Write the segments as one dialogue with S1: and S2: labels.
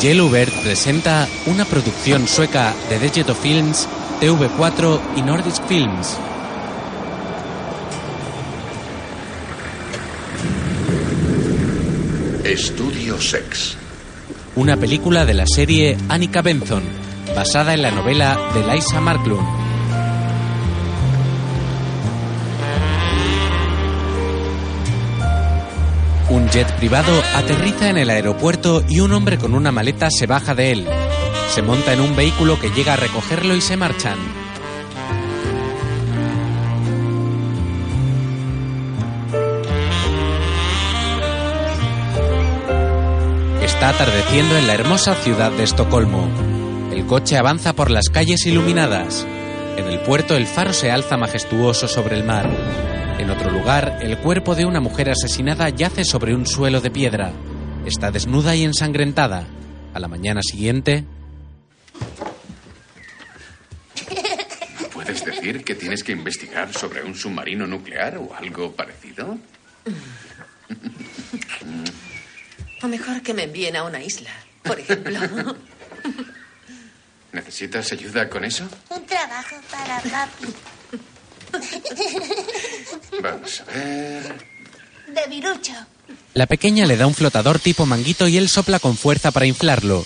S1: Yellowbird presenta una producción sueca de Digital Films, TV4 y Nordisk Films.
S2: Estudio Sex.
S1: Una película de la serie Annika Benson, basada en la novela de Liza Marklund. Un jet privado aterriza en el aeropuerto y un hombre con una maleta se baja de él. Se monta en un vehículo que llega a recogerlo y se marchan. Está atardeciendo en la hermosa ciudad de Estocolmo. El coche avanza por las calles iluminadas. En el puerto el faro se alza majestuoso sobre el mar. En otro lugar, el cuerpo de una mujer asesinada yace sobre un suelo de piedra. Está desnuda y ensangrentada. A la mañana siguiente,
S2: ¿Puedes decir que tienes que investigar sobre un submarino nuclear o algo parecido?
S3: O mejor que me envíen a una isla, por ejemplo.
S2: ¿Necesitas ayuda con eso?
S4: Un trabajo para papi.
S2: Vamos a ver.
S4: De virucho.
S1: la pequeña le da un flotador tipo manguito y él sopla con fuerza para inflarlo.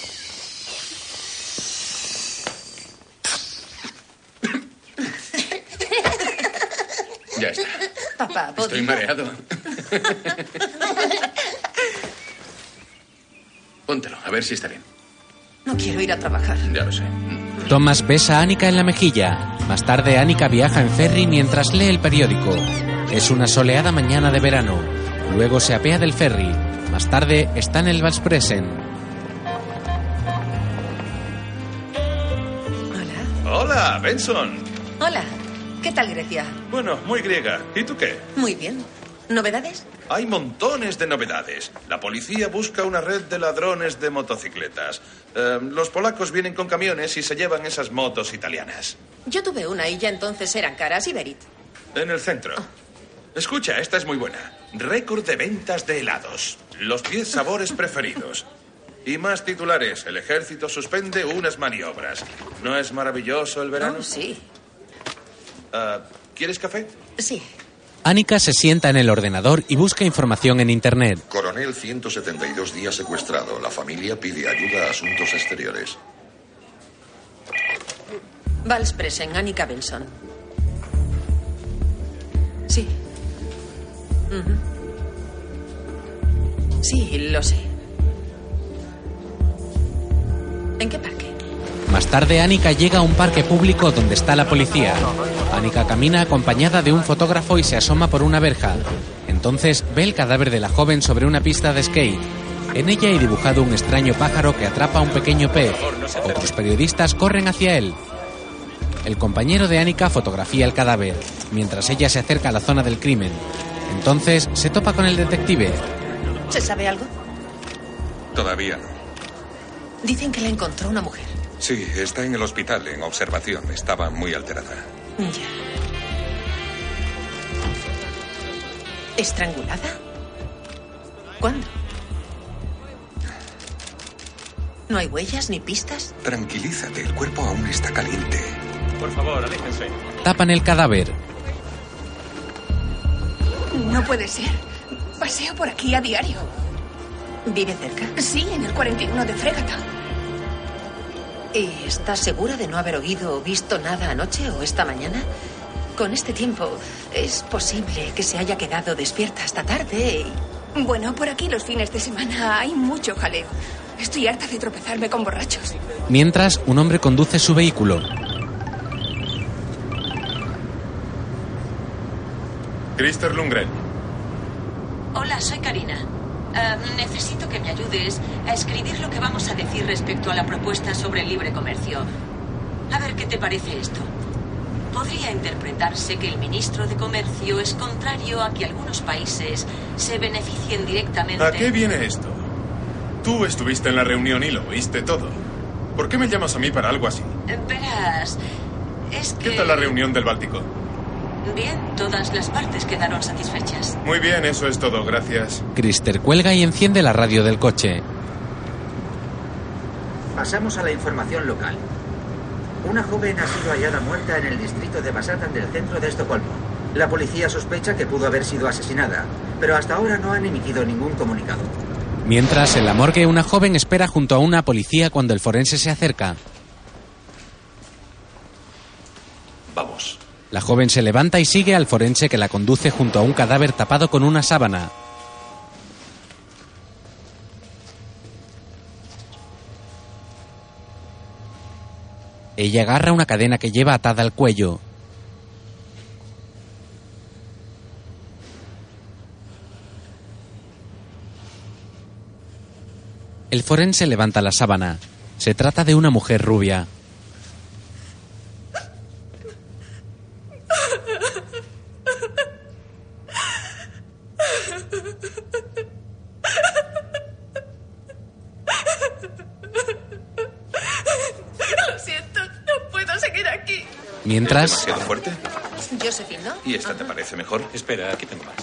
S2: Ya está.
S3: Papá,
S2: Estoy
S3: ¿podría?
S2: mareado. Póntelo, a ver si está bien.
S3: No quiero ir a trabajar.
S2: Ya lo sé.
S1: Thomas besa a Annika en la mejilla. Más tarde, Annika viaja en ferry mientras lee el periódico. Es una soleada mañana de verano. Luego se apea del ferry. Más tarde, está en el Valspresen.
S3: Hola.
S5: Hola, Benson.
S3: Hola. ¿Qué tal Grecia?
S5: Bueno, muy griega. ¿Y tú qué?
S3: Muy bien. ¿Novedades?
S5: Hay montones de novedades. La policía busca una red de ladrones de motocicletas. Eh, los polacos vienen con camiones y se llevan esas motos italianas.
S3: Yo tuve una y ya entonces eran caras y Berit.
S5: En el centro. Escucha, esta es muy buena. Récord de ventas de helados. Los 10 sabores preferidos. Y más titulares. El ejército suspende unas maniobras. ¿No es maravilloso el verano?
S3: Oh, sí.
S5: Ah, ¿Quieres café?
S3: Sí.
S1: Annika se sienta en el ordenador y busca información en Internet.
S2: Coronel 172 días secuestrado. La familia pide ayuda a asuntos exteriores.
S3: Valspresen, Annika Benson. Sí. Sí, lo sé. ¿En qué parque?
S1: Más tarde, Annika llega a un parque público donde está la policía. Annika camina acompañada de un fotógrafo y se asoma por una verja. Entonces ve el cadáver de la joven sobre una pista de skate. En ella hay dibujado un extraño pájaro que atrapa a un pequeño pez. Otros periodistas corren hacia él. El compañero de Annika fotografía el cadáver, mientras ella se acerca a la zona del crimen. Entonces se topa con el detective.
S3: ¿Se sabe algo?
S6: Todavía no.
S3: Dicen que la encontró una mujer.
S6: Sí, está en el hospital en observación. Estaba muy alterada.
S3: Ya. ¿Estrangulada? ¿Cuándo? ¿No hay huellas ni pistas?
S6: Tranquilízate, el cuerpo aún está caliente.
S5: Por favor, aléjense.
S1: Tapan el cadáver.
S7: No puede ser. Paseo por aquí a diario.
S3: ¿Vive cerca?
S7: Sí, en el 41 de Frégata.
S3: ¿Y estás segura de no haber oído o visto nada anoche o esta mañana? Con este tiempo, es posible que se haya quedado despierta hasta tarde y...
S7: Bueno, por aquí los fines de semana hay mucho jaleo. Estoy harta de tropezarme con borrachos.
S1: Mientras, un hombre conduce su vehículo.
S5: Christer Lundgren.
S8: Hola, soy Karina. Ah, necesito que me ayudes a escribir lo que vamos a decir respecto a la propuesta sobre el libre comercio. A ver qué te parece esto. Podría interpretarse que el ministro de Comercio es contrario a que algunos países se beneficien directamente.
S5: ¿A qué viene esto? Tú estuviste en la reunión y lo oíste todo. ¿Por qué me llamas a mí para algo así?
S8: Eh, Verás, es que...
S5: ¿Qué tal la reunión del Báltico?
S8: Bien, todas las partes quedaron satisfechas.
S5: Muy bien, eso es todo, gracias.
S1: Krister cuelga y enciende la radio del coche.
S9: Pasamos a la información local. Una joven ha sido hallada muerta en el distrito de Basatan del centro de Estocolmo. La policía sospecha que pudo haber sido asesinada, pero hasta ahora no han emitido ningún comunicado.
S1: Mientras, en la morgue, una joven espera junto a una policía cuando el forense se acerca.
S5: Vamos.
S1: La joven se levanta y sigue al forense que la conduce junto a un cadáver tapado con una sábana. Ella agarra una cadena que lleva atada al cuello. El forense levanta la sábana. Se trata de una mujer rubia.
S7: Lo siento, no puedo seguir aquí.
S1: Mientras,
S5: ¿Demasiado fuerte?
S3: Josephine, ¿no?
S5: ¿Y esta te parece mejor?
S6: Espera, aquí tengo más.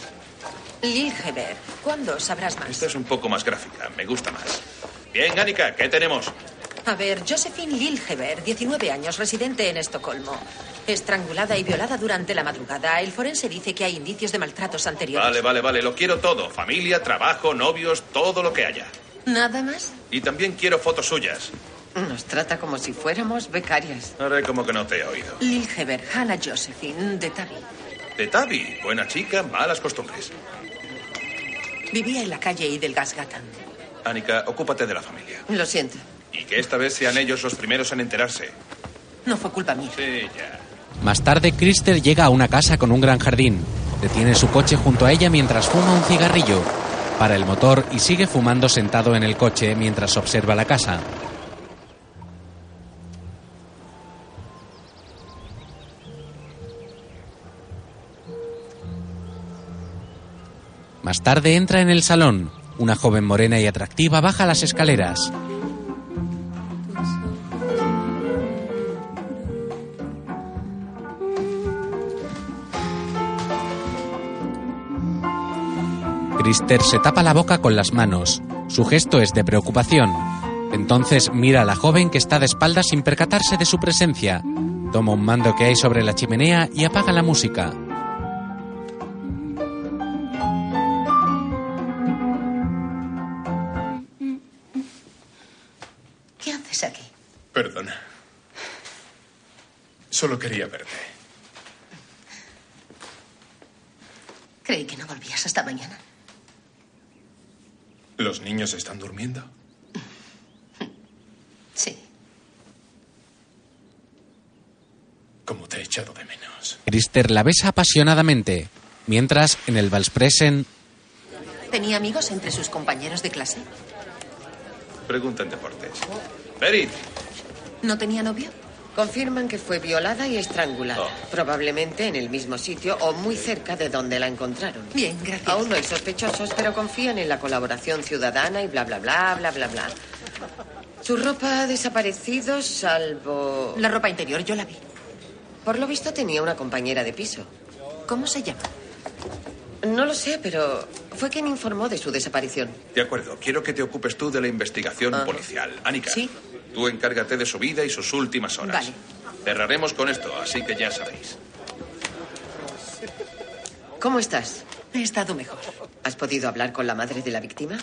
S3: Lil Heber. ¿Cuándo sabrás más?
S5: Esta es un poco más gráfica, me gusta más. Bien, Annika, ¿qué tenemos?
S3: A ver, Josephine Liljeber, 19 años, residente en Estocolmo. Estrangulada y violada durante la madrugada. El forense dice que hay indicios de maltratos anteriores.
S5: Vale, vale, vale, lo quiero todo. Familia, trabajo, novios, todo lo que haya.
S3: ¿Nada más?
S5: Y también quiero fotos suyas.
S10: Nos trata como si fuéramos becarias.
S5: Haré como que no te he oído.
S3: Liljeber, Hannah Josephine, de Tavi.
S5: De Tavi, buena chica, malas costumbres.
S3: Vivía en la calle Idelgasgatan.
S5: Annika, ocúpate de la familia.
S10: Lo siento.
S5: Y que esta vez sean ellos los primeros en enterarse.
S3: No fue culpa mía.
S5: Sí, ya.
S1: más tarde, Krister llega a una casa con un gran jardín. Detiene su coche junto a ella mientras fuma un cigarrillo. Para el motor y sigue fumando sentado en el coche mientras observa la casa. Más tarde entra en el salón. Una joven morena y atractiva baja las escaleras. Krister se tapa la boca con las manos. Su gesto es de preocupación. Entonces mira a la joven que está de espaldas sin percatarse de su presencia. Toma un mando que hay sobre la chimenea y apaga la música.
S11: Solo quería verte.
S3: Creí que no volvías hasta mañana.
S11: ¿Los niños están durmiendo?
S3: Sí.
S11: Como te he echado de menos.
S1: Krister la besa apasionadamente. Mientras, en el Valspresen,
S3: ¿Tenía amigos entre sus compañeros de clase?
S5: Pregunta en deportes. Berit,
S3: ¿No tenía novio?
S10: Confirman que fue violada y estrangulada.
S5: Oh.
S10: Probablemente en el mismo sitio o muy cerca de donde la encontraron.
S3: Bien, gracias.
S10: Aún no hay sospechosos, pero confían en la colaboración ciudadana y bla, bla, bla, bla, bla, bla. Su ropa ha desaparecido salvo...
S3: La ropa interior, yo la vi.
S10: Por lo visto tenía una compañera de piso.
S3: ¿Cómo se llama?
S10: No lo sé, pero fue quien informó de su desaparición.
S5: de acuerdo, quiero que te ocupes tú de la investigación
S10: Ah.
S5: policial. Annika,
S3: Sí.
S5: Tú encárgate de su vida y sus últimas horas.
S3: Vale.
S5: Cerraremos con esto, así que ya sabéis.
S10: ¿Cómo estás?
S3: He estado mejor.
S10: ¿Has podido hablar con la madre de la víctima?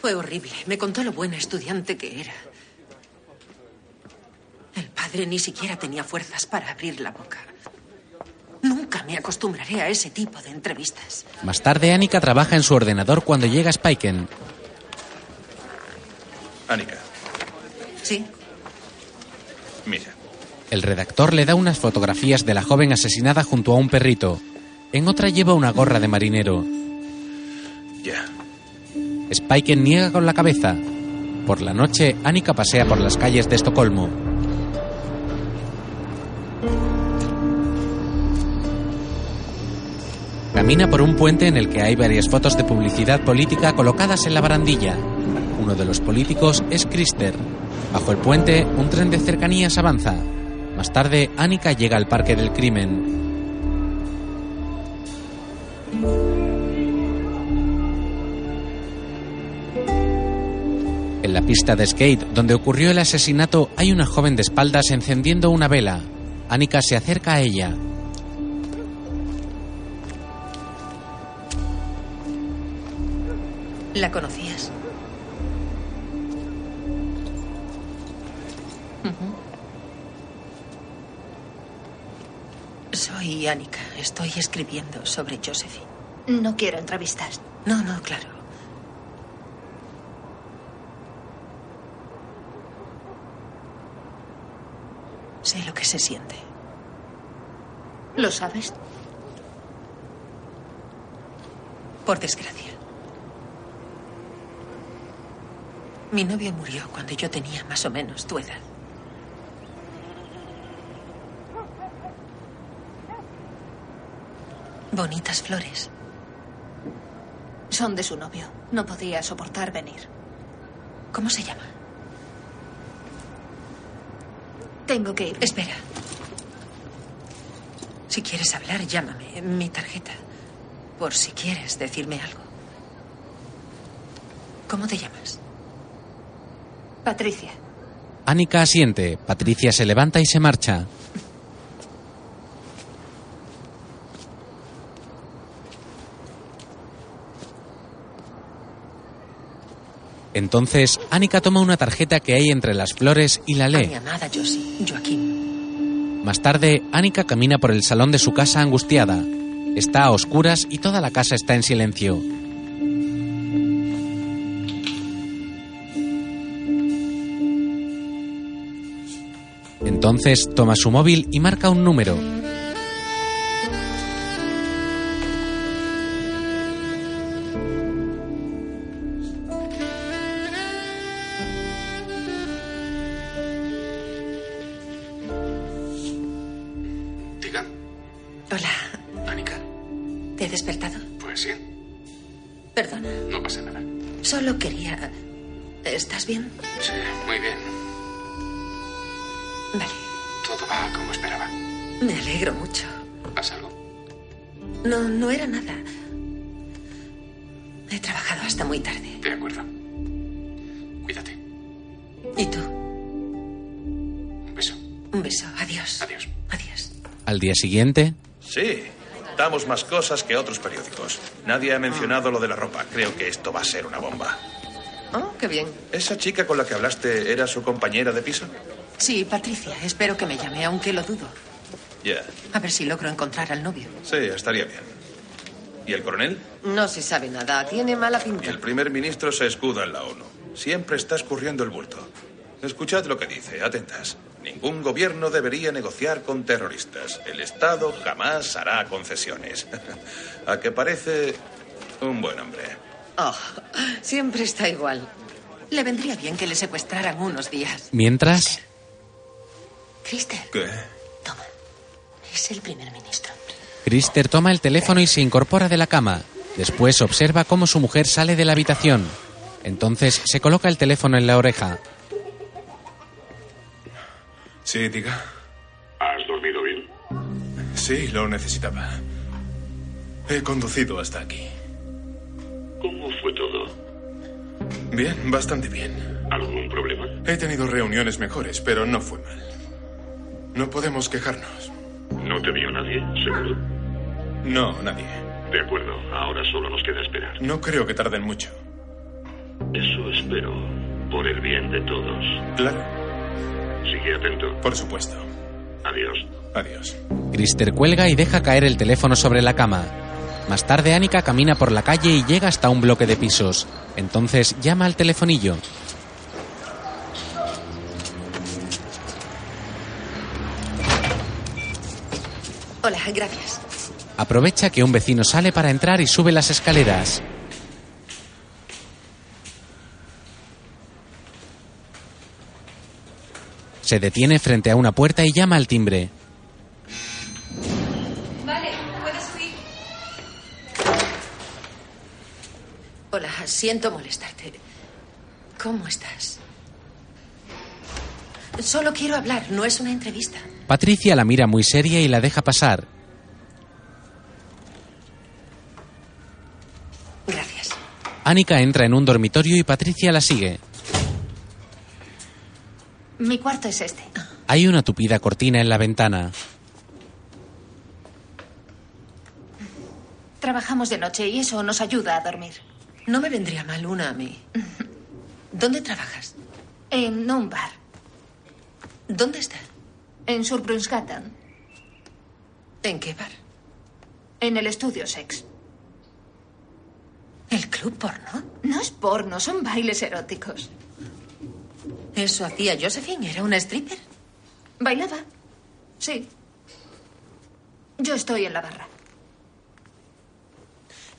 S3: Fue horrible. Me contó lo buena estudiante que era. El padre ni siquiera tenía fuerzas para abrir la boca. Nunca me acostumbraré a ese tipo de entrevistas.
S1: más tarde Annika trabaja en su ordenador cuando llega Spiken.
S5: Annika,
S3: Sí.
S5: mira.
S1: El redactor le da unas fotografías de la joven asesinada junto a un perrito. En otra lleva una gorra de marinero.
S5: Ya.
S1: Spiken niega con la cabeza. Por la noche, Annika pasea por las calles de Estocolmo. Camina por un puente en el que hay varias fotos de publicidad política colocadas en la barandilla. Uno de los políticos es Krister. Bajo el puente, un tren de cercanías avanza. Más tarde, Annika llega al parque del crimen. En la pista de skate donde ocurrió el asesinato hay una joven de espaldas encendiendo una vela. Annika se acerca a ella.
S3: ¿La conocías? Soy Annika. Estoy escribiendo sobre Josephine.
S4: No quiero entrevistas.
S3: No, no, claro. Sé lo que se siente.
S4: ¿Lo sabes?
S3: Por desgracia. Mi novio murió cuando yo tenía más o menos tu edad. Bonitas flores.
S4: Son de su novio. No podía soportar venir.
S3: ¿Cómo se llama?
S4: Tengo que ir.
S3: Espera. Si quieres hablar, llámame. Mi tarjeta. Por si quieres decirme algo. ¿Cómo te llamas?
S4: Patricia.
S1: Annika asiente. Patricia se levanta y se marcha. Entonces, Annika toma una tarjeta que hay entre las flores y la lee.
S3: amada Josie, Joaquín.
S1: Más tarde, Annika camina por el salón de su casa angustiada. Está a oscuras y toda la casa está en silencio. Entonces toma su móvil y marca un número. Siguiente,
S5: Sí, damos más cosas que otros periódicos. Nadie ha mencionado lo de la ropa. Creo que esto va a ser una bomba.
S10: Oh, qué bien.
S5: ¿Esa chica con la que hablaste era su compañera de piso?
S3: Sí, Patricia, espero que me llame, aunque lo dudo.
S5: Ya.
S3: A ver si logro encontrar al novio.
S5: Sí, estaría bien. ¿Y el coronel?
S10: No se sabe nada. Tiene mala
S5: Y
S10: pinta.
S5: el primer ministro se escuda en la ONU. Siempre está escurriendo el bulto. Escuchad lo que dice, atentas. Ningún gobierno debería negociar con terroristas. El Estado jamás hará concesiones. A que parece un buen hombre.
S10: Oh, siempre está igual.
S3: Le vendría bien que le secuestraran unos días.
S1: mientras,
S3: Crister,
S11: ¿Qué?
S3: toma. Es el primer ministro.
S1: Krister toma el teléfono y se incorpora de la cama. Después observa cómo su mujer sale de la habitación. Entonces se coloca el teléfono en la oreja.
S11: Sí, diga.
S12: ¿Has dormido bien?
S11: Sí, lo necesitaba. He conducido hasta aquí.
S12: ¿Cómo fue todo?
S11: Bien, bastante bien.
S12: ¿Algún problema?
S11: He tenido reuniones mejores, pero no fue mal. No podemos quejarnos.
S12: ¿No te vio nadie, seguro?
S11: No, nadie.
S12: De acuerdo, ahora solo nos queda esperar.
S11: No creo que tarden mucho.
S12: Eso espero, por el bien de todos.
S11: Claro,
S12: Sigue atento.
S11: por supuesto.
S12: Adiós.
S11: Adiós.
S1: Krister cuelga y deja caer el teléfono sobre la cama. Más tarde, Annika camina por la calle y llega hasta un bloque de pisos. Entonces llama al telefonillo.
S3: Hola, gracias.
S1: Aprovecha que un vecino sale para entrar y sube las escaleras. Se detiene frente a una puerta y llama al timbre.
S7: Vale, puedes subir.
S3: Hola, siento molestarte. ¿Cómo estás? Solo quiero hablar, no es una entrevista.
S1: Patricia la mira muy seria y la deja pasar.
S3: Gracias.
S1: Annika entra en un dormitorio y Patricia la sigue.
S4: Mi cuarto es este.
S1: Hay una tupida cortina en la ventana.
S4: Trabajamos de noche y eso nos ayuda a dormir.
S3: No me vendría mal una a mí. ¿Dónde trabajas?
S4: En un bar.
S3: ¿Dónde está?
S4: En Surbrunnsgatan.
S3: ¿En qué bar?
S4: En el estudio sex.
S3: ¿El club porno?
S4: No es porno, son bailes eróticos.
S3: ¿Eso hacía Josephine? ¿Era una stripper?
S4: ¿Bailaba? Sí. Yo estoy en la barra.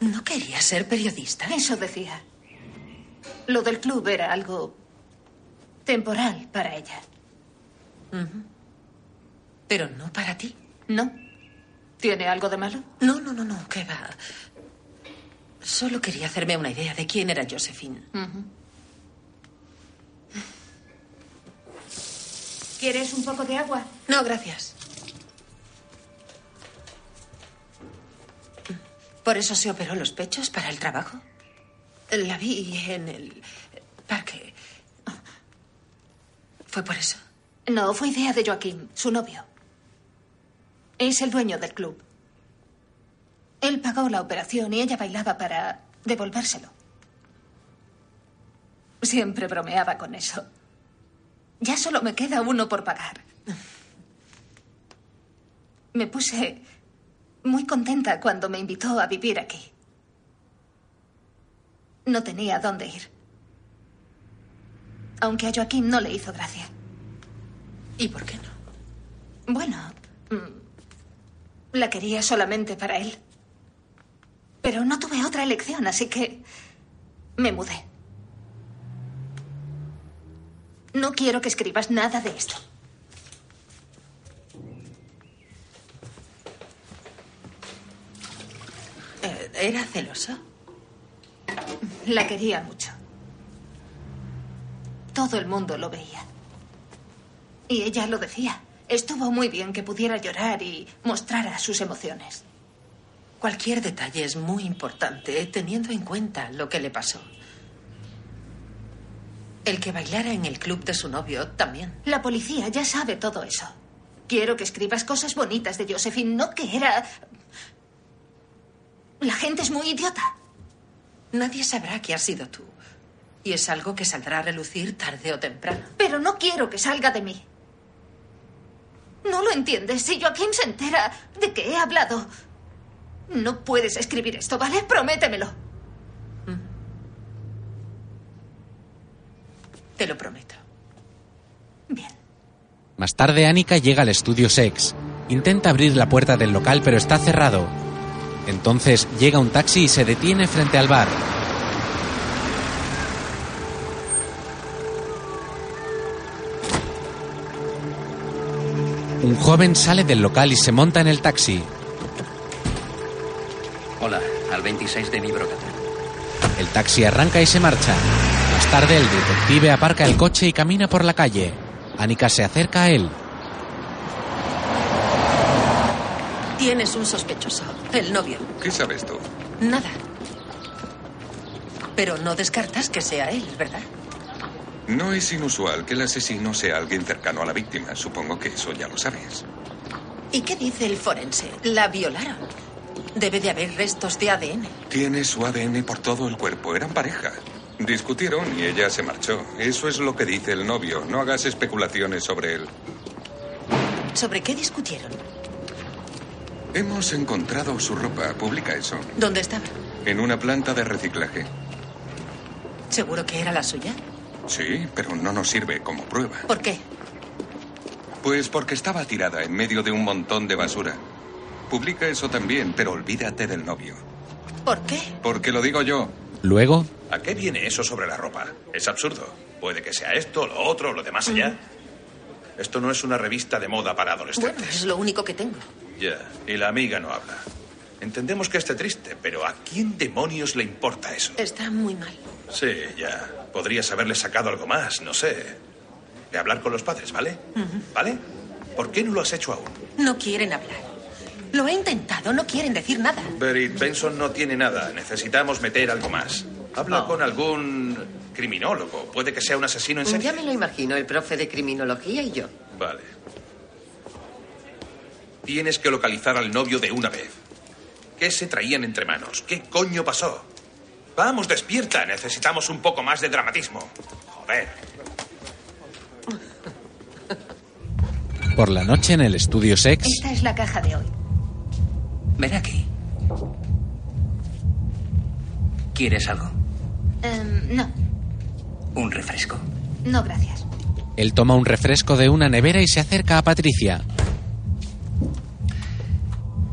S3: ¿No quería ser periodista?
S4: Eso decía. Lo del club era algo temporal para ella.
S3: Pero no para ti.
S4: ¿No? ¿Tiene algo de malo?
S3: No, no, no, no, ¿qué va? Solo quería hacerme una idea de quién era Josephine.
S4: Ujú. ¿Quieres un poco de agua?
S3: No, gracias. ¿Por eso se operó los pechos para el trabajo? La vi en el parque. ¿Fue por eso?
S4: No, fue idea de Joaquín, su novio. Es el dueño del club. Él pagó la operación y ella bailaba para devolvérselo. Siempre bromeaba con eso. Ya solo me queda uno por pagar. Me puse muy contenta cuando me invitó a vivir aquí. No tenía dónde ir. Aunque a Joaquín no le hizo gracia.
S3: ¿Y por qué no?
S4: Bueno, mm, la quería solamente para él. Pero no tuve otra elección, así que me mudé. No quiero que escribas nada de esto.
S3: Eh, ¿Era celoso?
S4: La quería mucho. Todo el mundo lo veía. Y ella lo decía. Estuvo muy bien que pudiera llorar y mostrara sus emociones.
S3: Cualquier detalle es muy importante, teniendo en cuenta lo que le pasó. El que bailara en el club de su novio también.
S4: La policía ya sabe todo eso. Quiero que escribas cosas bonitas de Josephine, no que era... La gente es muy idiota.
S3: Nadie sabrá que has sido tú. Y es algo que saldrá a relucir tarde o temprano.
S4: Pero no quiero que salga de mí. No lo entiendes. Si Joaquín se entera de que he hablado... No puedes escribir esto, ¿vale? Prométemelo.
S3: Te lo prometo.
S1: Más tarde, Annika llega al estudio Sex. Intenta abrir la puerta del local, pero está cerrado. Entonces llega un taxi y se detiene frente al bar. Un joven sale del local y se monta en el taxi.
S13: Hola, al 26 de Nibrogata.
S1: El taxi arranca y se marcha. Más tarde, el detective aparca el coche y camina por la calle. Annika se acerca a él.
S3: Tienes un sospechoso, el novio.
S6: ¿Qué sabes tú?
S3: Nada. Pero no descartas que sea él, ¿verdad?
S6: No es inusual que el asesino sea alguien cercano a la víctima. Supongo que eso ya lo sabes.
S3: ¿Y qué dice el forense? La violaron. Debe de haber restos de ADN.
S6: Tiene su ADN por todo el cuerpo. Eran pareja. Discutieron y ella se marchó. Eso es lo que dice el novio. No hagas especulaciones sobre él.
S3: ¿Sobre qué discutieron?
S6: Hemos encontrado su ropa. Publica eso.
S3: ¿Dónde estaba?
S6: En una planta de reciclaje.
S3: ¿Seguro que era la suya?
S6: Sí, pero no nos sirve como prueba.
S3: ¿Por qué?
S6: Pues porque estaba tirada en medio de un montón de basura. Publica eso también, pero olvídate del novio.
S3: ¿Por qué?
S6: Porque lo digo yo.
S1: Luego,
S5: ¿A qué viene eso sobre la ropa? Es absurdo. Puede que sea esto, lo otro, lo de más allá. Esto no es una revista de moda para
S3: Bueno,
S5: adolescentes.
S3: es lo único que tengo.
S5: Ya, y la amiga no habla. Entendemos que esté triste, pero ¿a quién demonios le importa eso?
S3: Está muy mal.
S5: Sí, ya. Podrías haberle sacado algo más, no sé. De hablar con los padres, ¿vale? ¿Vale? ¿Por qué no lo has hecho aún?
S3: No quieren hablar. Lo he intentado, no quieren decir nada.
S5: Berit Benson no tiene nada. Necesitamos meter algo más. Habla con algún... criminólogo. Puede que sea un asesino en serie.
S10: Ya me lo imagino, el profe de criminología y yo.
S5: Vale. Tienes que localizar al novio de una vez. ¿Qué se traían entre manos? ¿Qué coño pasó? Vamos, despierta. Necesitamos un poco más de dramatismo. Joder.
S1: Por la noche en el estudio sex,
S4: Esta es la caja de hoy.
S13: Ven aquí. ¿Quieres algo?
S4: Em, no,
S13: Un refresco.
S4: no, gracias.
S1: él toma un refresco de una nevera y se acerca a Patricia.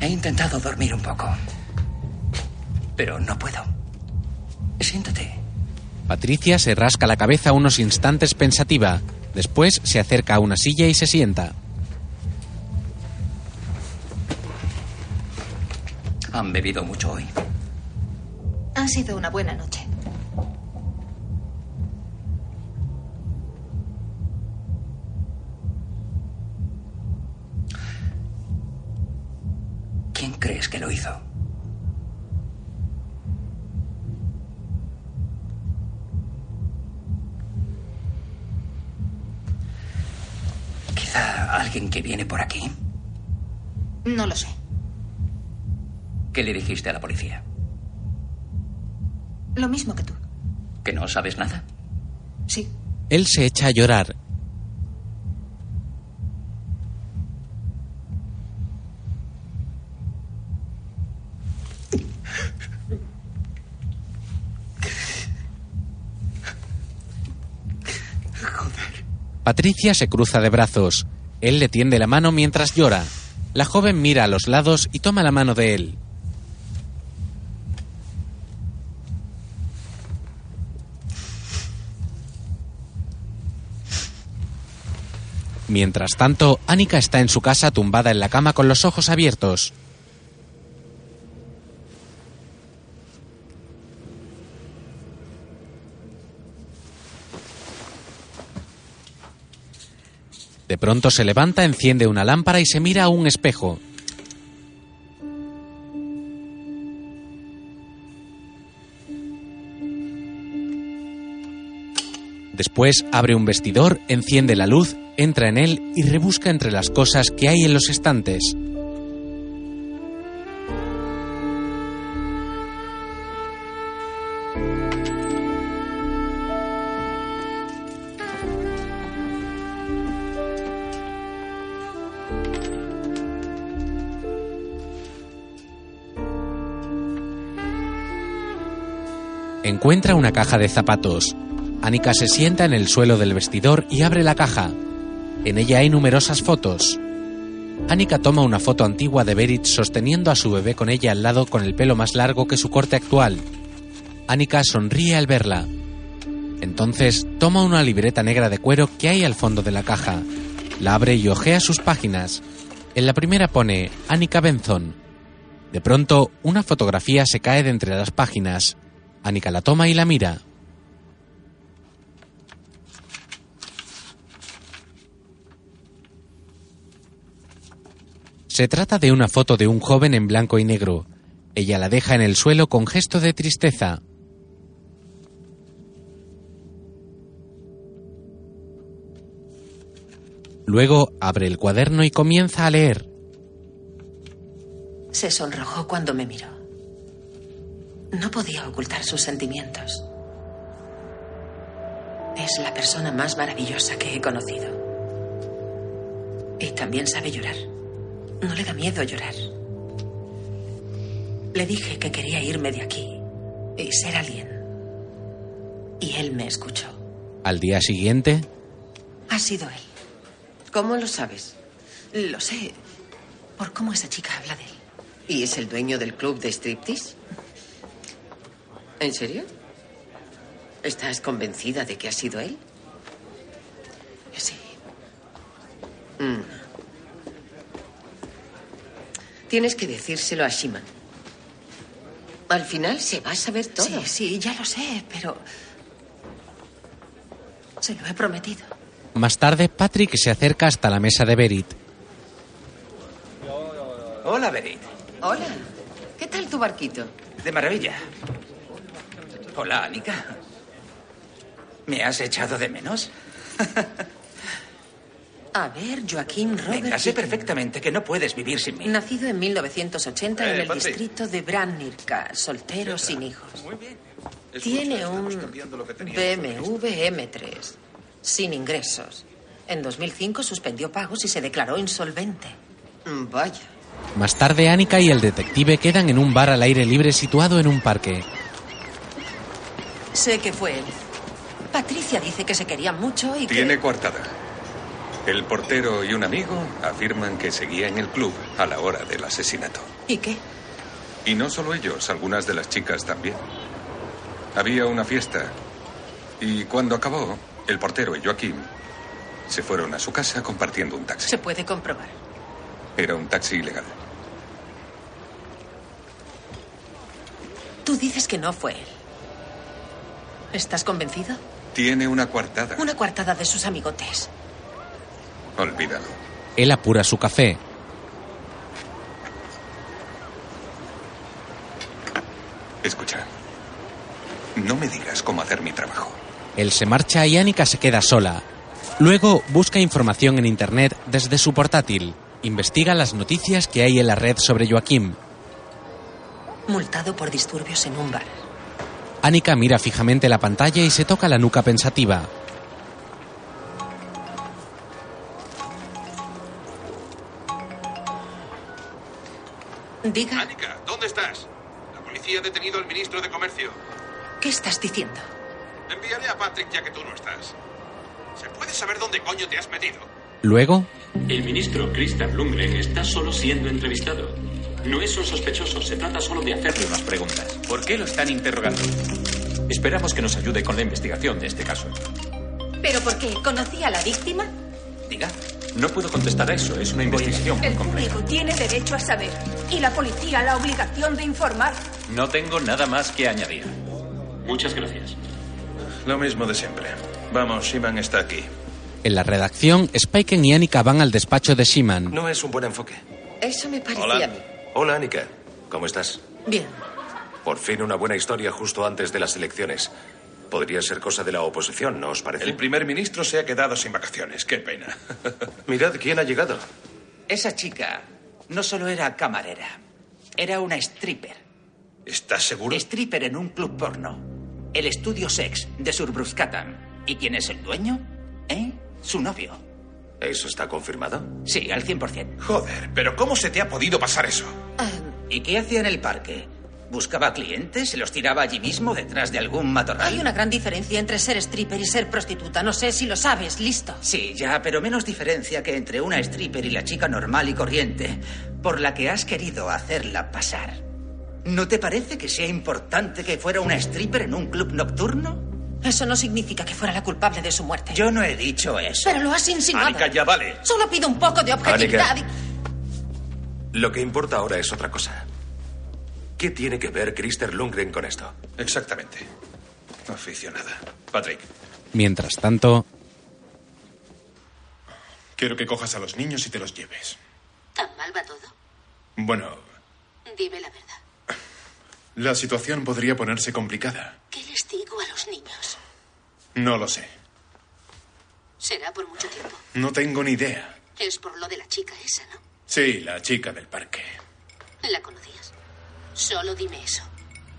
S13: He intentado dormir un poco. Pero no puedo. Siéntate.
S1: Patricia se rasca la cabeza unos instantes pensativa. Después se acerca a una silla y se sienta.
S13: Han bebido mucho hoy.
S4: Ha sido una buena noche.
S13: ¿Quién crees que lo hizo? Quizá alguien que viene por aquí.
S4: No lo sé.
S13: ¿Qué le dijiste a la policía?
S4: Lo mismo que tú.
S13: ¿Que no sabes nada?
S4: Sí.
S1: Él se echa a llorar. Patricia se cruza de brazos. Él le tiende la mano mientras llora. La joven mira a los lados y toma la mano de él. Mientras tanto, Annika está en su casa tumbada en la cama con los ojos abiertos. Pronto se levanta, enciende una lámpara y se mira a un espejo. Después abre un vestidor, enciende la luz, entra en él y rebusca entre las cosas que hay en los estantes. Encuentra una caja de zapatos. Annika se sienta en el suelo del vestidor y abre la caja. En ella hay numerosas fotos. Annika toma una foto antigua de Berit sosteniendo a su bebé con ella al lado con el pelo más largo que su corte actual. Annika sonríe al verla. Entonces toma una libreta negra de cuero que hay al fondo de la caja. La abre y ojea sus páginas. En la primera pone Annika Benson. De pronto, una fotografía se cae de entre las páginas. Annika la toma y la mira. Se trata de una foto de un joven en blanco y negro. Ella la deja en el suelo con gesto de tristeza. Luego abre el cuaderno y comienza a leer.
S3: Se sonrojó cuando me miró. No podía ocultar sus sentimientos. Es la persona más maravillosa que he conocido. Y también sabe llorar. No le da miedo llorar. Le dije que quería irme de aquí y ser alguien. Y él me escuchó.
S1: Al día siguiente,
S3: Ha sido él.
S10: ¿Cómo lo sabes?
S3: Lo sé por cómo esa chica habla de él.
S10: ¿Y es el dueño del club de striptease? ¿En serio? ¿Estás convencida de que ha sido él?
S3: Sí.
S10: Mm. Tienes que decírselo a Shima. Al final se va a saber todo.
S3: Sí, sí, ya lo sé, pero... Se lo he prometido.
S1: más tarde Patrick se acerca hasta la mesa de Berit.
S14: Hola, Berit.
S10: Hola. ¿Qué tal tu barquito?
S14: De maravilla. Hola, Anika.
S13: ¿Me has echado de menos?
S3: A ver, Joaquín Robert.
S13: Venga, sé perfectamente que no puedes vivir sin mí.
S3: Nacido en 1980
S13: Eh,
S3: en el
S13: Patrick.
S3: distrito de Brannirka, soltero sin hijos.
S5: Muy bien.
S3: Tiene un BMW M3, sin ingresos. En 2005 suspendió pagos y se declaró insolvente. Mm, Vaya.
S1: Más tarde, Annika y el detective quedan en un bar al aire libre situado en un parque.
S3: Sé que fue él. Patricia dice que se querían mucho y que...
S6: Tiene coartada. El portero y un amigo afirman que seguía en el club a la hora del asesinato.
S3: ¿Y qué?
S6: Y no solo ellos, algunas de las chicas también. Había una fiesta y cuando acabó, el portero y Joaquín se fueron a su casa compartiendo un taxi.
S3: Se puede comprobar.
S6: Era un taxi ilegal.
S3: Tú dices que no fue él. ¿Estás convencido?
S6: Tiene una coartada.
S3: Una coartada de sus amigotes.
S6: Olvídalo.
S1: Él apura su café.
S6: Escucha. No me digas cómo hacer mi trabajo.
S1: Él se marcha y Annika se queda sola. Luego busca información en Internet desde su portátil. Investiga las noticias que hay en la red sobre Joaquim.
S3: Multado por disturbios en un bar.
S1: Annika mira fijamente la pantalla y se toca la nuca pensativa.
S3: Diga,
S5: Annika, ¿dónde estás? La policía ha detenido al ministro de Comercio.
S3: ¿qué estás diciendo?
S5: Enviaré a Patrick ya que tú no estás. ¿Se puede saber dónde coño te has metido?
S1: Luego,
S14: El ministro Christian Lundgren está solo siendo entrevistado. No es un sospechoso, se trata solo de hacerle unas preguntas.
S13: ¿Por qué lo están interrogando?
S14: Esperamos que nos ayude con la investigación de este caso.
S4: ¿Pero por qué? ¿Conocía a la víctima?
S13: Diga.
S14: No puedo contestar a eso, es una investigación muy
S7: El público tiene derecho a saber. Y la policía la obligación de informar.
S14: No tengo nada más que añadir. Muchas gracias.
S5: Lo mismo de siempre. Vamos, Shiman está aquí.
S1: en la redacción, Spiken y Annika van al despacho de Shiman.
S15: No es un buen enfoque.
S10: Eso me parecía
S15: Hola. Hola, Annika. ¿Cómo estás?
S3: Bien.
S15: Por fin una buena historia justo antes de las elecciones. Podría ser cosa de la oposición, ¿no os parece?
S5: El primer ministro se ha quedado sin vacaciones. Qué pena.
S15: Mirad quién ha llegado.
S13: Esa chica no solo era camarera, era una stripper.
S5: ¿Estás seguro?
S13: Stripper en un club porno. El estudio sex de Surbruscatam. ¿Y quién es el dueño? ¿Eh? Su novio.
S15: ¿Eso está confirmado?
S13: Sí, al 100%.
S5: Joder, pero ¿cómo se te ha podido pasar eso?
S13: ¿Y qué hacía en el parque? ¿Buscaba clientes? ¿Se los tiraba allí mismo detrás de algún matorral?
S3: Hay una gran diferencia entre ser stripper y ser prostituta. No sé si lo sabes. Listo.
S13: Sí, ya, pero menos diferencia que entre una stripper y la chica normal y corriente, por la que has querido hacerla pasar. ¿No te parece que sea importante que fuera una stripper en un club nocturno?
S3: Eso no significa que fuera la culpable de su muerte.
S13: Yo no he dicho eso.
S3: Pero lo has insinuado.
S5: Annika, ya vale.
S3: Solo pido un poco de objetividad.
S15: Lo que importa ahora es otra cosa. ¿Qué tiene que ver Christer Lundgren con esto?
S5: Exactamente. Aficionada. Patrick.
S1: Mientras tanto,
S11: Quiero que cojas a los niños y te los lleves.
S16: ¿Tan mal va todo?
S11: Bueno,
S16: Dime la verdad.
S11: la situación podría ponerse complicada.
S16: ¿Qué les digo a los niños?
S11: No lo sé.
S16: Será por mucho tiempo.
S11: No tengo ni idea.
S16: Es por lo de la chica esa, ¿no?
S11: Sí, la chica del parque.
S16: ¿La conocías? Solo dime eso.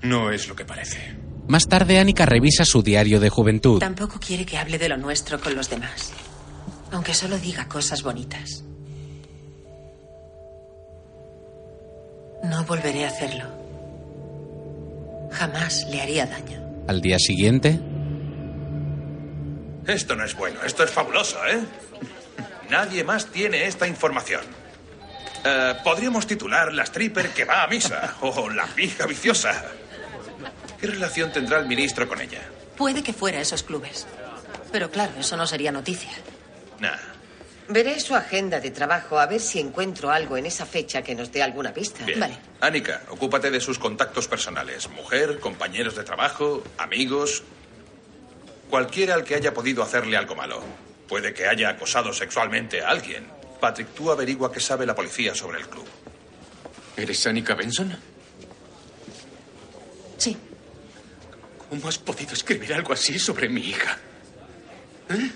S11: No es lo que parece.
S1: más tarde Annika revisa su diario de juventud.
S3: Tampoco quiere que hable de lo nuestro con los demás. Aunque solo diga cosas bonitas. No volveré a hacerlo. Jamás le haría daño.
S1: Al día siguiente,
S5: Esto no es bueno. Esto es fabuloso, ¿eh? Nadie más tiene esta información. Eh, podríamos titular La stripper que va a misa o La pija viciosa. ¿Qué relación tendrá el ministro con ella?
S3: Puede que fuera a esos clubes. Pero claro, eso no sería noticia.
S5: Nah.
S10: Veré su agenda de trabajo a ver si encuentro algo en esa fecha que nos dé alguna pista.
S5: Bien. Annika, ocúpate de sus contactos personales. Mujer, compañeros de trabajo, amigos. Cualquiera al que haya podido hacerle algo malo. Puede que haya acosado sexualmente a alguien. Patrick, tú averigua qué sabe la policía sobre el club.
S17: ¿Eres Annika Benson?
S3: Sí.
S17: ¿Cómo has podido escribir algo así sobre mi hija? ¿Eh?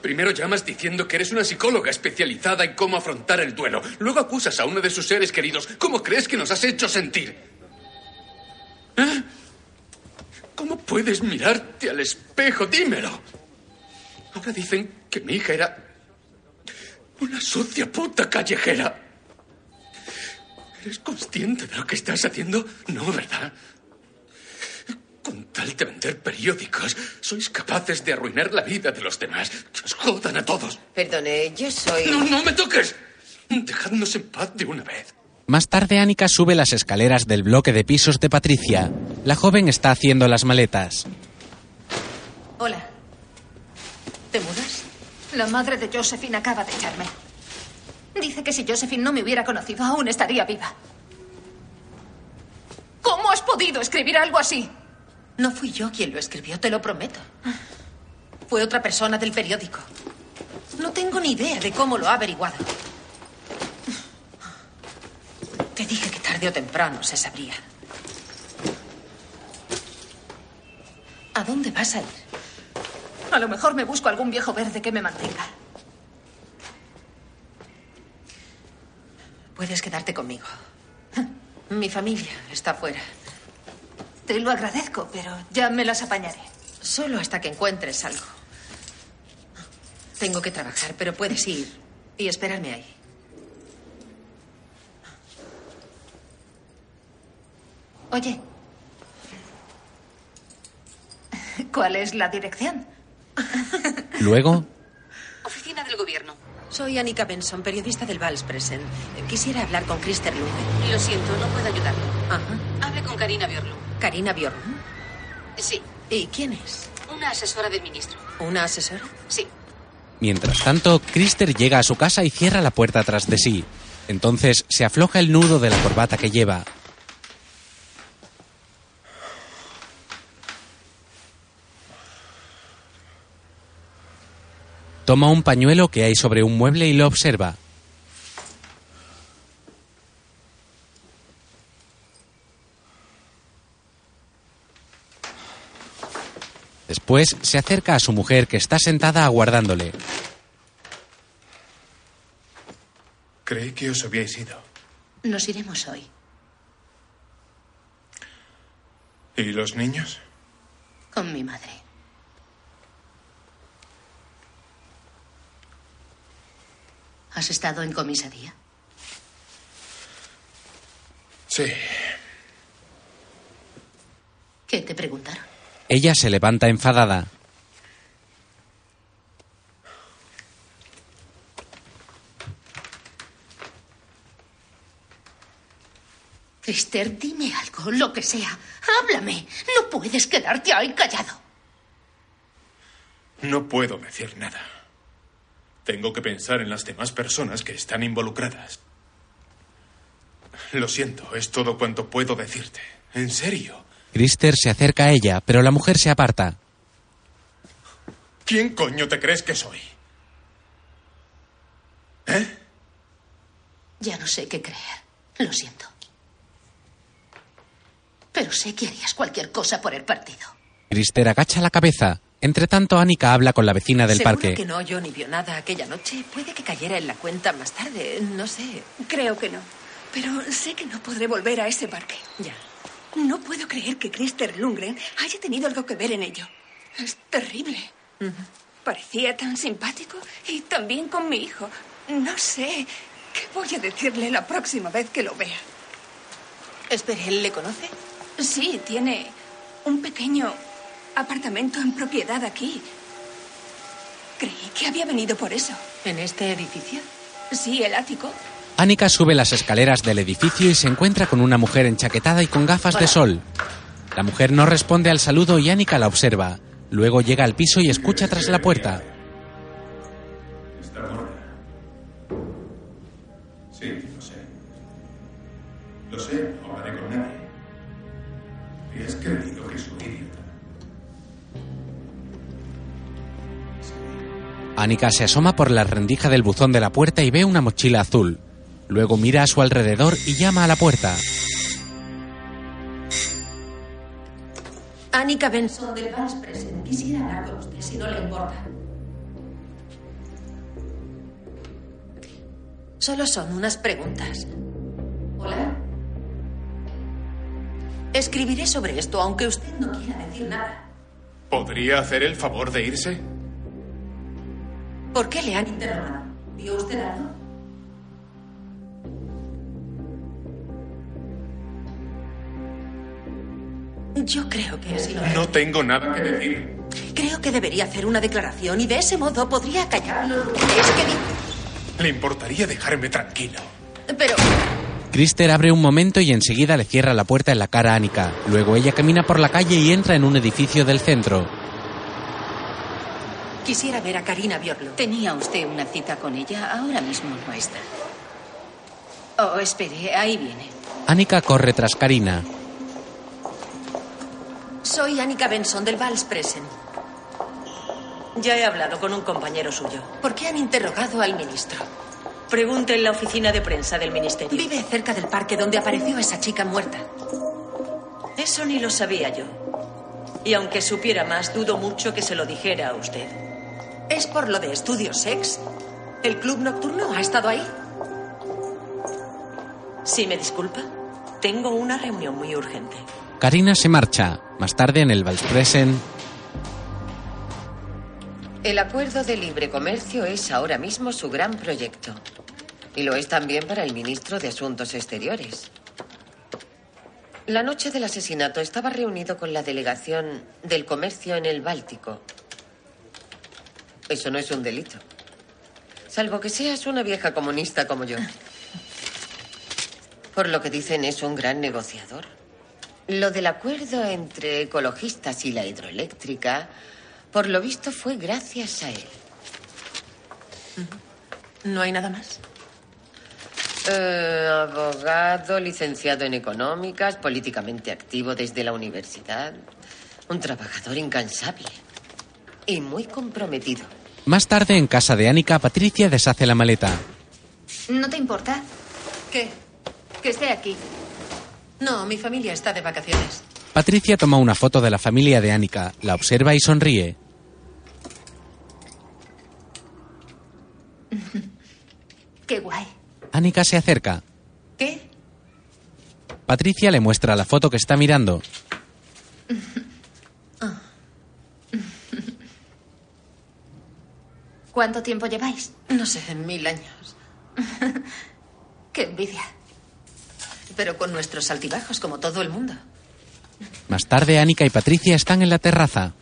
S17: Primero llamas diciendo que eres una psicóloga especializada en cómo afrontar el duelo. Luego acusas a uno de sus seres queridos. ¿Cómo crees que nos has hecho sentir? ¿Eh? ¿Cómo puedes mirarte al espejo? Dímelo. Ahora dicen que mi hija era una sucia puta callejera. ¿Eres consciente de lo que estás haciendo? No, ¿verdad? Con tal de vender periódicos, sois capaces de arruinar la vida de los demás. Que os jodan a todos.
S10: Perdone, yo soy...
S17: ¡No, no me toques! Dejadnos en paz de una vez.
S1: Más tarde, Annika sube las escaleras del bloque de pisos de Patricia. La joven está haciendo las maletas.
S4: Hola. ¿Te mudas? La madre de Josephine acaba de echarme. Dice que si Josephine no me hubiera conocido, aún estaría viva. ¿Cómo has podido escribir algo así?
S3: No fui yo quien lo escribió, te lo prometo. Fue otra persona del periódico. No tengo ni idea de cómo lo ha averiguado. Te dije que tarde o temprano se sabría. ¿A dónde vas a ir?
S4: A lo mejor me busco algún viejo verde que me mantenga.
S3: Puedes quedarte conmigo. Mi familia está fuera.
S4: Te lo agradezco, pero ya me las apañaré.
S3: Solo hasta que encuentres algo. Tengo que trabajar, pero puedes ir y esperarme ahí.
S4: Oye. ¿Cuál es la dirección?
S1: Luego,
S3: Oficina del Gobierno. Soy Annika Benson, periodista del Vals Present. Quisiera hablar con Christer Lund.
S8: Lo siento, no puedo ayudarlo.
S3: Ajá.
S8: Hable con Karina Biorlu.
S3: Karina Bjorn.
S8: Sí,
S3: ¿Y quién es?
S8: una asesora del ministro.
S3: ¿Una asesora?
S8: Sí.
S1: mientras tanto, Krister llega a su casa y cierra la puerta tras de sí. Entonces se afloja el nudo de la corbata que lleva. Toma un pañuelo que hay sobre un mueble y lo observa. Después se acerca a su mujer que está sentada aguardándole.
S11: Creí que os habíais ido.
S3: Nos iremos hoy.
S11: ¿Y los niños?
S3: Con mi madre. ¿Has estado en comisaría?
S11: Sí.
S3: ¿Qué te preguntaron?
S1: Ella se levanta enfadada.
S3: Esther, dime algo, lo que sea. Háblame. No puedes quedarte ahí callado.
S11: No puedo decir nada. Tengo que pensar en las demás personas que están involucradas. Lo siento, es todo cuanto puedo decirte. En serio.
S1: Krister se acerca a ella, pero la mujer se aparta.
S11: ¿Quién coño te crees que soy? ¿Eh?
S3: Ya no sé qué creer. Lo siento. Pero sé que harías cualquier cosa por el partido.
S1: Krister agacha la cabeza. Entre tanto, Annika habla con la vecina del
S3: ¿Seguro
S1: parque.
S3: que no oyó ni vio nada aquella noche? Puede que cayera en la cuenta más tarde, no sé.
S7: Creo que no. Pero sé que no podré volver a ese parque.
S3: Ya.
S7: No puedo creer que Christer Lundgren haya tenido algo que ver en ello. Es terrible. Parecía tan simpático y también con mi hijo. No sé qué voy a decirle la próxima vez que lo vea.
S3: Espere, ¿él le conoce?
S7: Sí, tiene un pequeño apartamento en propiedad aquí. Creí que había venido por eso.
S3: ¿En este edificio?
S7: Sí, el ático.
S1: Annika sube las escaleras del edificio y se encuentra con una mujer enchaquetada y con gafas de sol. La mujer no responde al saludo y Annika la observa. Luego llega al piso y escucha tras la puerta. Annika se asoma por la rendija del buzón de la puerta y ve una mochila azul. Luego mira a su alrededor y llama a la puerta.
S3: Annika Benson del Vans Present. Quisiera hablar con usted si no le importa. Solo son unas preguntas. ¿Hola? Escribiré sobre esto, aunque usted no quiera decir nada.
S11: ¿Podría hacer el favor de irse?
S3: ¿Por qué le han interrogado? ¿Vio usted algo? Yo creo que así no es.
S11: No tengo nada que decir.
S3: Creo que debería hacer una declaración y de ese modo podría callarlo. Es que
S11: Le importaría dejarme tranquilo.
S3: Pero
S1: Krister abre un momento y enseguida le cierra la puerta en la cara a Annika. Luego ella camina por la calle y entra en un edificio del centro.
S3: Quisiera ver a Karina Bjorlo.
S16: ¿Tenía usted una cita con ella? Ahora mismo no está. Oh, espere, ahí viene.
S1: Annika corre tras Karina.
S3: Soy Annika Benson del Valspresen.
S10: Ya he hablado con un compañero suyo.
S3: ¿Por qué han interrogado al ministro?
S10: Pregunte en la oficina de prensa del ministerio.
S3: Vive cerca del parque donde apareció esa chica muerta.
S10: Eso ni lo sabía yo. Y aunque supiera más, dudo mucho que se lo dijera a usted.
S3: ¿Es por lo de estudios sex? ¿El club nocturno ha estado ahí?
S10: Si me disculpa, tengo una reunión muy urgente.
S1: Karina se marcha. Más tarde en el Valspresen,
S10: El acuerdo de libre comercio es ahora mismo su gran proyecto. Y lo es también para el ministro de Asuntos Exteriores. La noche del asesinato estaba reunido con la delegación del comercio en el Báltico. Eso no es un delito. Salvo que seas una vieja comunista como yo. Por lo que dicen, es un gran negociador. Lo del acuerdo entre ecologistas y la hidroeléctrica, por lo visto, fue gracias a él.
S3: ¿No hay nada más?
S10: Eh, abogado, licenciado en económicas, políticamente activo desde la universidad. Un trabajador incansable. Y muy comprometido.
S1: más tarde en casa de Annika, Patricia deshace la maleta.
S4: ¿No te importa?
S3: ¿Qué?
S4: Que esté aquí.
S3: No, mi familia está de vacaciones.
S1: Patricia toma una foto de la familia de Annika, la observa y sonríe.
S4: Qué guay.
S1: Annika se acerca.
S3: ¿Qué?
S1: Patricia le muestra la foto que está mirando.
S4: ¿Cuánto tiempo lleváis?
S3: No sé, mil años.
S4: Qué envidia.
S3: Pero con nuestros altibajos, como todo el mundo.
S1: Más tarde, Annika y Patricia están en la terraza.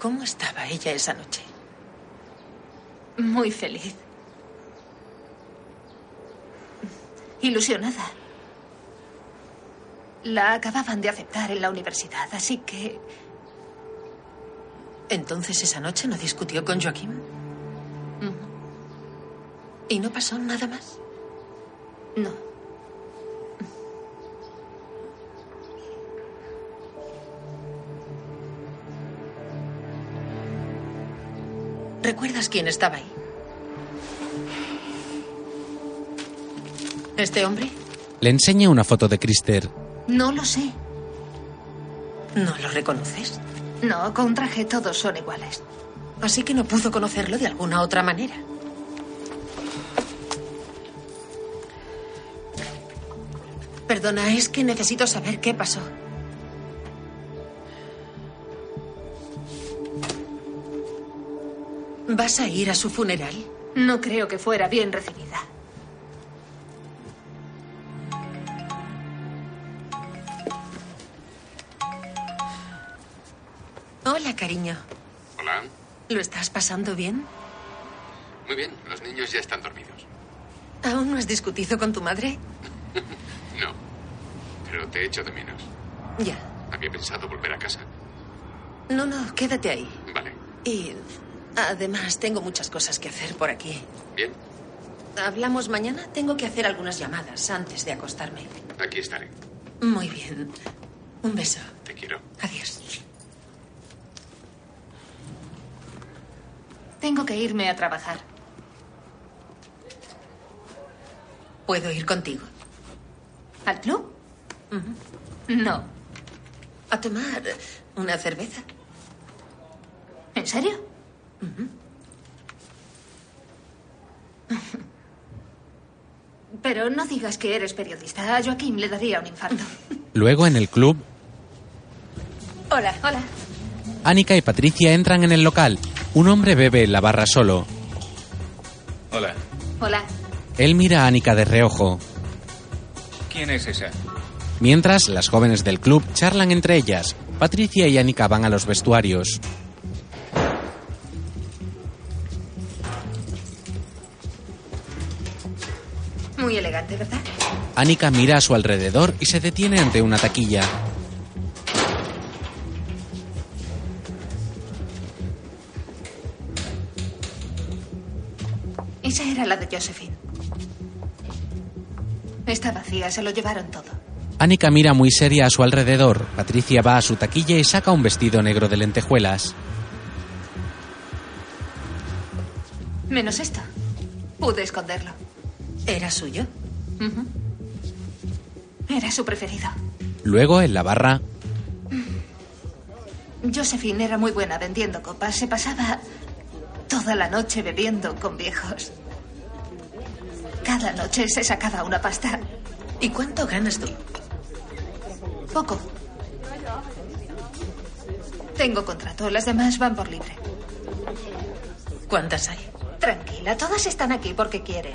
S3: ¿Cómo estaba ella esa noche?
S4: Muy feliz. Ilusionada. La acababan de aceptar en la universidad, así que...
S3: Entonces esa noche no discutió con Joaquín. ¿Y no pasó nada más?
S4: No.
S3: ¿Recuerdas quién estaba ahí? ¿Este hombre?
S1: Le enseña una foto de Krister.
S4: No lo sé.
S3: ¿No lo reconoces?
S4: No, con traje todos son iguales.
S3: Así que no pudo conocerlo de alguna otra manera. Perdona, es que necesito saber qué pasó. ¿Vas a ir a su funeral?
S4: No creo que fuera bien recibida.
S3: Pasando bien?
S17: Muy bien, los niños ya están dormidos.
S3: ¿Aún no has discutido con tu madre?
S17: No, pero te echo de menos.
S3: Ya.
S17: Había pensado volver a casa.
S3: No, no, quédate ahí.
S17: Vale.
S3: Y además tengo muchas cosas que hacer por aquí.
S17: Bien,
S3: ¿Hablamos mañana? Tengo que hacer algunas llamadas antes de acostarme.
S17: aquí estaré.
S3: Muy bien. Un beso.
S17: Te quiero.
S3: Adiós.
S4: Tengo que irme a trabajar.
S3: ¿Puedo ir contigo?
S4: ¿Al club? No.
S3: ¿A tomar una cerveza?
S4: ¿En serio? Pero no digas que eres periodista. A Joaquín le daría un infarto.
S1: Luego, en el club,
S4: Hola. Hola.
S1: Annika y Patricia entran en el local. Un hombre bebe en la barra solo.
S18: Hola.
S4: Hola.
S1: Él mira a Annika de reojo.
S18: ¿Quién es esa?
S1: Mientras, las jóvenes del club charlan entre ellas. Patricia y Annika van a los vestuarios.
S4: Muy elegante, ¿verdad?
S1: Annika mira a su alrededor y se detiene ante una taquilla.
S4: La de Josephine. Está vacía, se lo llevaron todo.
S1: Annika mira muy seria a su alrededor. Patricia va a su taquilla y saca un vestido negro de lentejuelas.
S4: Menos esto. Pude esconderlo.
S3: ¿Era suyo?
S4: Era su preferido.
S1: Luego, en la barra,
S4: Josephine era muy buena vendiendo copas. Se pasaba toda la noche bebiendo con viejos. Cada noche se sacaba una pasta.
S3: ¿Y cuánto ganas tú?
S4: Poco. Tengo contrato. Las demás van por libre.
S3: ¿Cuántas hay?
S4: Tranquila, todas están aquí porque quieren.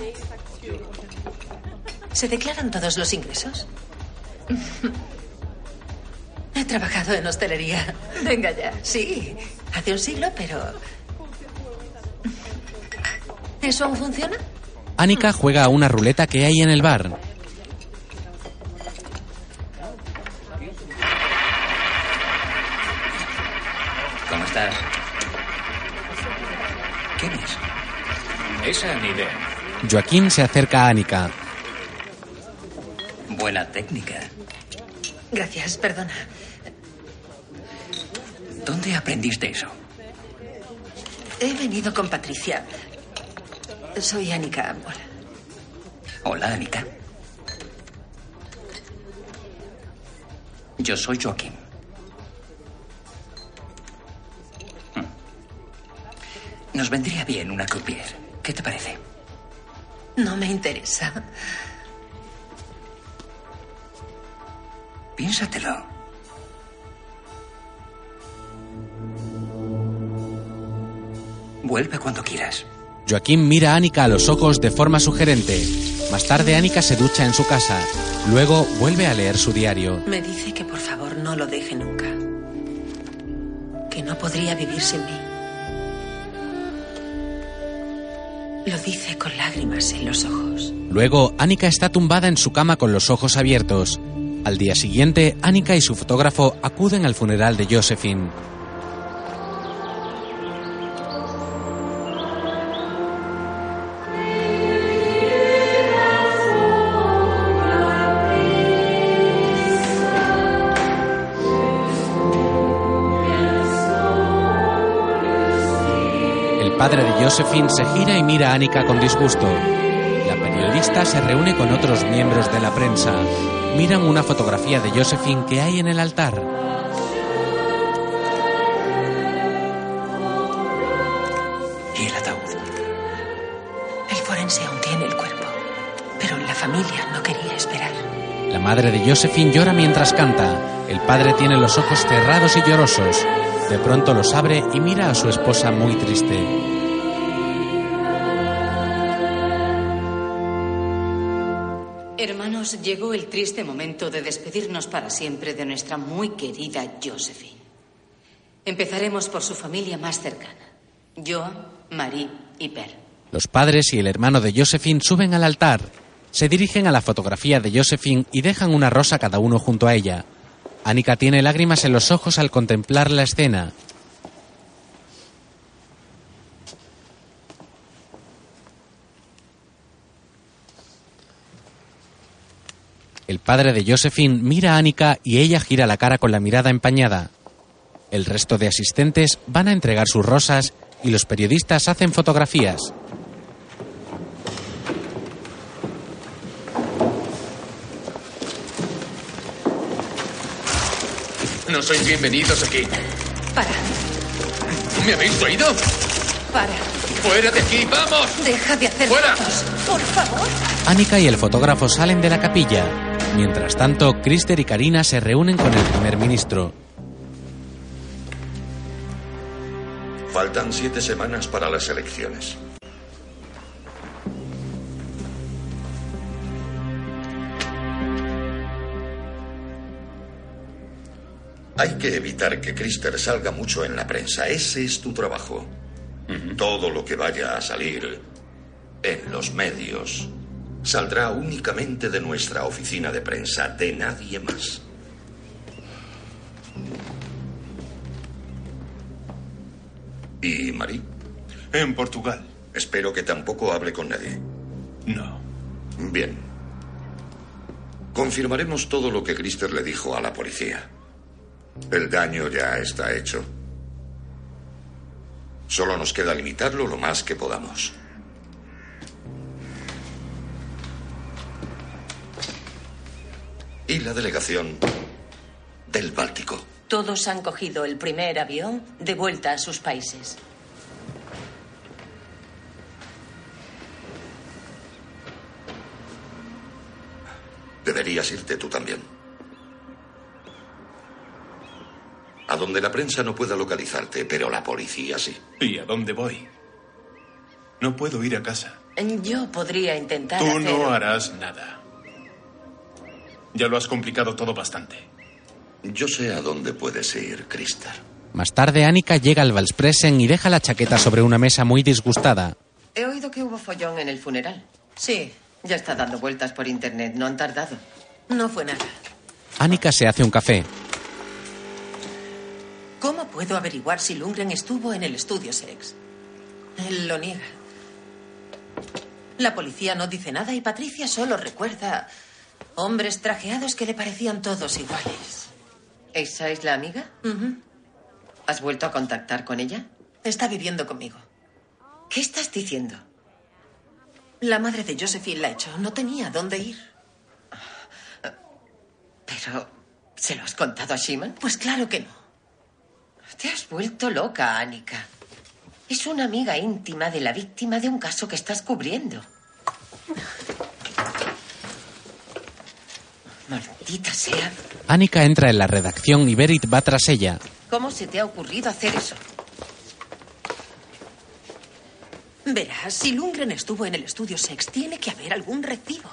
S3: ¿Se declaran todos los ingresos? He trabajado en hostelería.
S4: Venga ya.
S3: Sí, hace un siglo, pero... ¿Eso aún funciona?
S1: Annika juega a una ruleta que hay en el bar.
S18: ¿Cómo estás? ¿Quién es? Esa ni idea.
S1: Joaquín se acerca a Annika.
S18: Buena técnica.
S3: Gracias, perdona.
S18: ¿Dónde aprendiste eso?
S3: He venido con Patricia. Soy Annika. Hola.
S18: Hola, Annika. Yo soy Joaquín. Hmm. Nos vendría bien una croupier. ¿Qué te parece?
S3: No me interesa.
S18: Piénsatelo. Vuelve cuando quieras.
S1: Joaquín mira a Annika a los ojos de forma sugerente. Más tarde, Annika se ducha en su casa. Luego, vuelve a leer su diario.
S3: Me dice que por favor no lo deje nunca. Que no podría vivir sin mí. Lo dice con lágrimas en los ojos.
S1: Luego, Annika está tumbada en su cama con los ojos abiertos. Al día siguiente, Annika y su fotógrafo acuden al funeral de Josephine. Josephine se gira y mira a Annika con disgusto. La periodista se reúne con otros miembros de la prensa. Miran una fotografía de Josephine que hay en el altar.
S3: ¿Y el ataúd? El forense aún tiene el cuerpo. Pero la familia no quería esperar.
S1: La madre de Josephine llora mientras canta. El padre tiene los ojos cerrados y llorosos. De pronto los abre y mira a su esposa muy triste.
S19: Hermanos, llegó el triste momento de despedirnos para siempre de nuestra muy querida Josephine. Empezaremos por su familia más cercana. Joan, Marie y Per.
S1: Los padres y el hermano de Josephine suben al altar. Se dirigen a la fotografía de Josephine y dejan una rosa cada uno junto a ella. Annika tiene lágrimas en los ojos al contemplar la escena. El padre de Josephine mira a Annika y ella gira la cara con la mirada empañada. El resto de asistentes van a entregar sus rosas y los periodistas hacen fotografías.
S17: No sois bienvenidos aquí.
S3: Para.
S17: ¿Me habéis oído?
S7: Para.
S17: ¡Fuera de aquí! ¡Vamos!
S7: Deja de hacer
S17: ¡Fuera!
S7: fotos. Por favor.
S1: Annika y el fotógrafo salen de la capilla. Mientras tanto, Krister y Karina se reúnen con el primer ministro.
S2: Faltan siete semanas para las elecciones. Hay que evitar que Krister salga mucho en la prensa. Ese es tu trabajo. Todo lo que vaya a salir en los medios saldrá únicamente de nuestra oficina de prensa, de nadie más. ¿Y Marí?
S11: En Portugal.
S2: Espero que tampoco hable con nadie.
S11: No.
S2: Bien. Confirmaremos todo lo que Krister le dijo a la policía. El daño ya está hecho. Solo nos queda limitarlo lo más que podamos. Y la delegación del Báltico.
S8: Todos han cogido el primer avión de vuelta a sus países.
S2: Deberías irte tú también. A donde la prensa no pueda localizarte, pero la policía sí.
S11: ¿Y a dónde voy? No puedo ir a casa.
S8: Yo podría intentar
S11: Tú
S8: hacer...
S11: no harás nada. Ya lo has complicado todo bastante.
S2: Yo sé a dónde puedes ir, Krister.
S1: Más tarde, Annika llega al Valspresen y deja la chaqueta sobre una mesa muy disgustada.
S10: He oído que hubo follón en el funeral.
S3: Sí.
S10: Ya está dando vueltas por internet, no han tardado.
S3: No fue nada.
S1: Annika se hace un café.
S3: ¿Cómo puedo averiguar si Lundgren estuvo en el estudio Sex? Él lo niega. La policía no dice nada y Patricia solo recuerda hombres trajeados que le parecían todos iguales.
S10: ¿Esa es la amiga? ¿Has vuelto a contactar con ella?
S3: Está viviendo conmigo.
S10: ¿Qué estás diciendo?
S3: La madre de Josephine la echó. No tenía dónde ir.
S10: Pero, ¿se lo has contado a Shimon?
S3: Pues claro que no.
S10: Te has vuelto loca, Annika. Es una amiga íntima de la víctima de un caso que estás cubriendo. Maldita sea.
S1: Annika entra en la redacción y Berit va tras ella.
S10: ¿Cómo se te ha ocurrido hacer eso?
S3: Verás, si Lundgren estuvo en el estudio Sex, tiene que haber algún recibo.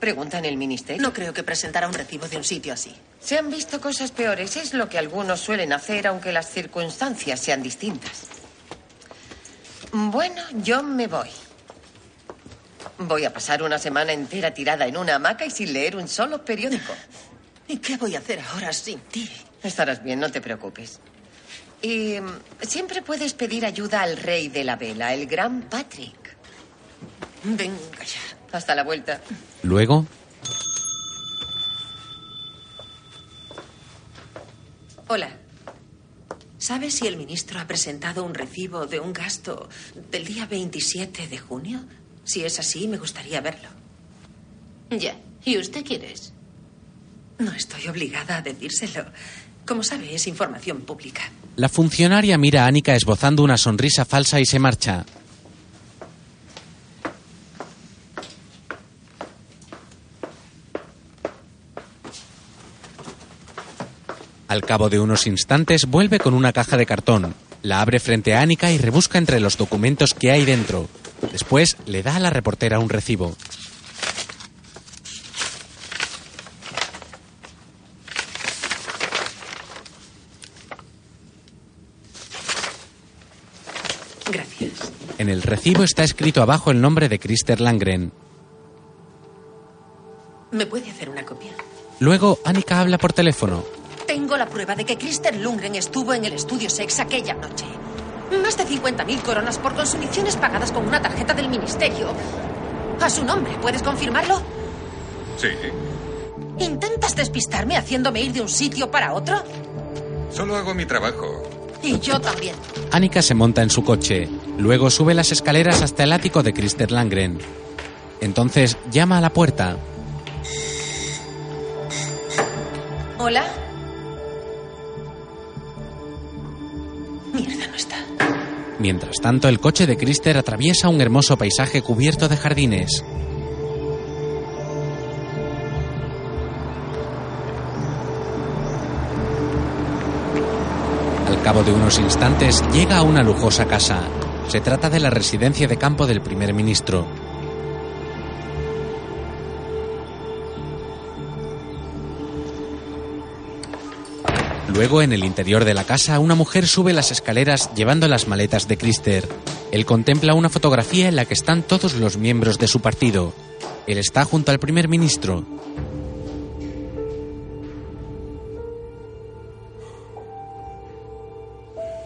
S10: Pregunta en el ministerio.
S3: No creo que presentara un recibo de un sitio así.
S10: Se han visto cosas peores. Es lo que algunos suelen hacer, aunque las circunstancias sean distintas. Bueno, yo me voy. Voy a pasar una semana entera tirada en una hamaca y sin leer un solo periódico.
S3: ¿Y qué voy a hacer ahora sin ti?
S10: Estarás bien, no te preocupes. Y mm, siempre puedes pedir ayuda al rey de la vela, el gran Patrick.
S3: Venga ya.
S10: Hasta la vuelta.
S1: Luego,
S3: Hola. ¿Sabes si el ministro ha presentado un recibo de un gasto del día 27 de junio? Si es así, me gustaría verlo.
S16: Ya. ¿Y usted quién es?
S3: No estoy obligada a decírselo. Como sabe, es información pública.
S1: la funcionaria mira a Annika esbozando una sonrisa falsa y se marcha. Al cabo de unos instantes vuelve con una caja de cartón. La abre frente a Annika y rebusca entre los documentos que hay dentro. Después le da a la reportera un recibo.
S3: Gracias.
S1: En el recibo está escrito abajo el nombre de Krister Langren.
S3: ¿Me puede hacer una copia?
S1: Luego Annika habla por teléfono.
S3: Tengo la prueba de que Krister Lundgren estuvo en el estudio Sex aquella noche. Más de 50.000 coronas por consumiciones pagadas con una tarjeta del ministerio. A su nombre, ¿puedes confirmarlo?
S6: Sí.
S3: ¿Intentas despistarme haciéndome ir de un sitio para otro?
S6: Solo hago mi trabajo.
S3: Y yo también.
S1: Annika se monta en su coche. Luego sube las escaleras hasta el ático de Krister Langren. Entonces llama a la puerta.
S3: ¿Hola?
S1: Mientras tanto, el coche de Krister atraviesa un hermoso paisaje cubierto de jardines. Al cabo de unos instantes, llega a una lujosa casa. Se trata de la residencia de campo del primer ministro. Luego, en el interior de la casa, una mujer sube las escaleras llevando las maletas de Krister. Él contempla una fotografía en la que están todos los miembros de su partido. Él está junto al primer ministro.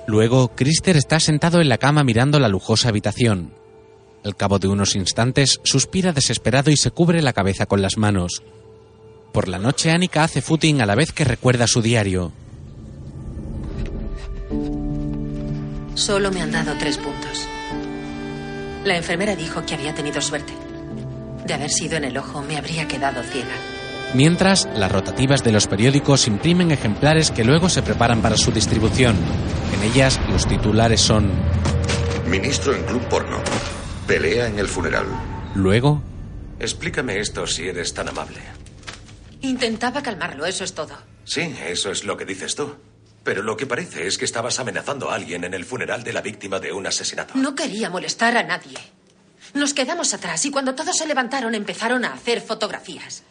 S1: Luego, Krister está sentado en la cama mirando la lujosa habitación. Al cabo de unos instantes, suspira desesperado y se cubre la cabeza con las manos. Por la noche, Annika hace footing a la vez que recuerda su diario.
S3: Solo me han dado tres puntos. La enfermera dijo que había tenido suerte. De haber sido en el ojo, me habría quedado ciega.
S1: Mientras, las rotativas de los periódicos imprimen ejemplares que luego se preparan para su distribución. En ellas, los titulares son...
S2: Ministro en club porno. Pelea en el funeral.
S1: Luego...
S15: Explícame esto si eres tan amable.
S3: Intentaba calmarlo, eso es todo.
S15: Sí, eso es lo que dices tú. Pero lo que parece es que estabas amenazando a alguien en el funeral de la víctima de un asesinato.
S3: No quería molestar a nadie. Nos quedamos atrás y cuando todos se levantaron empezaron a hacer fotografías.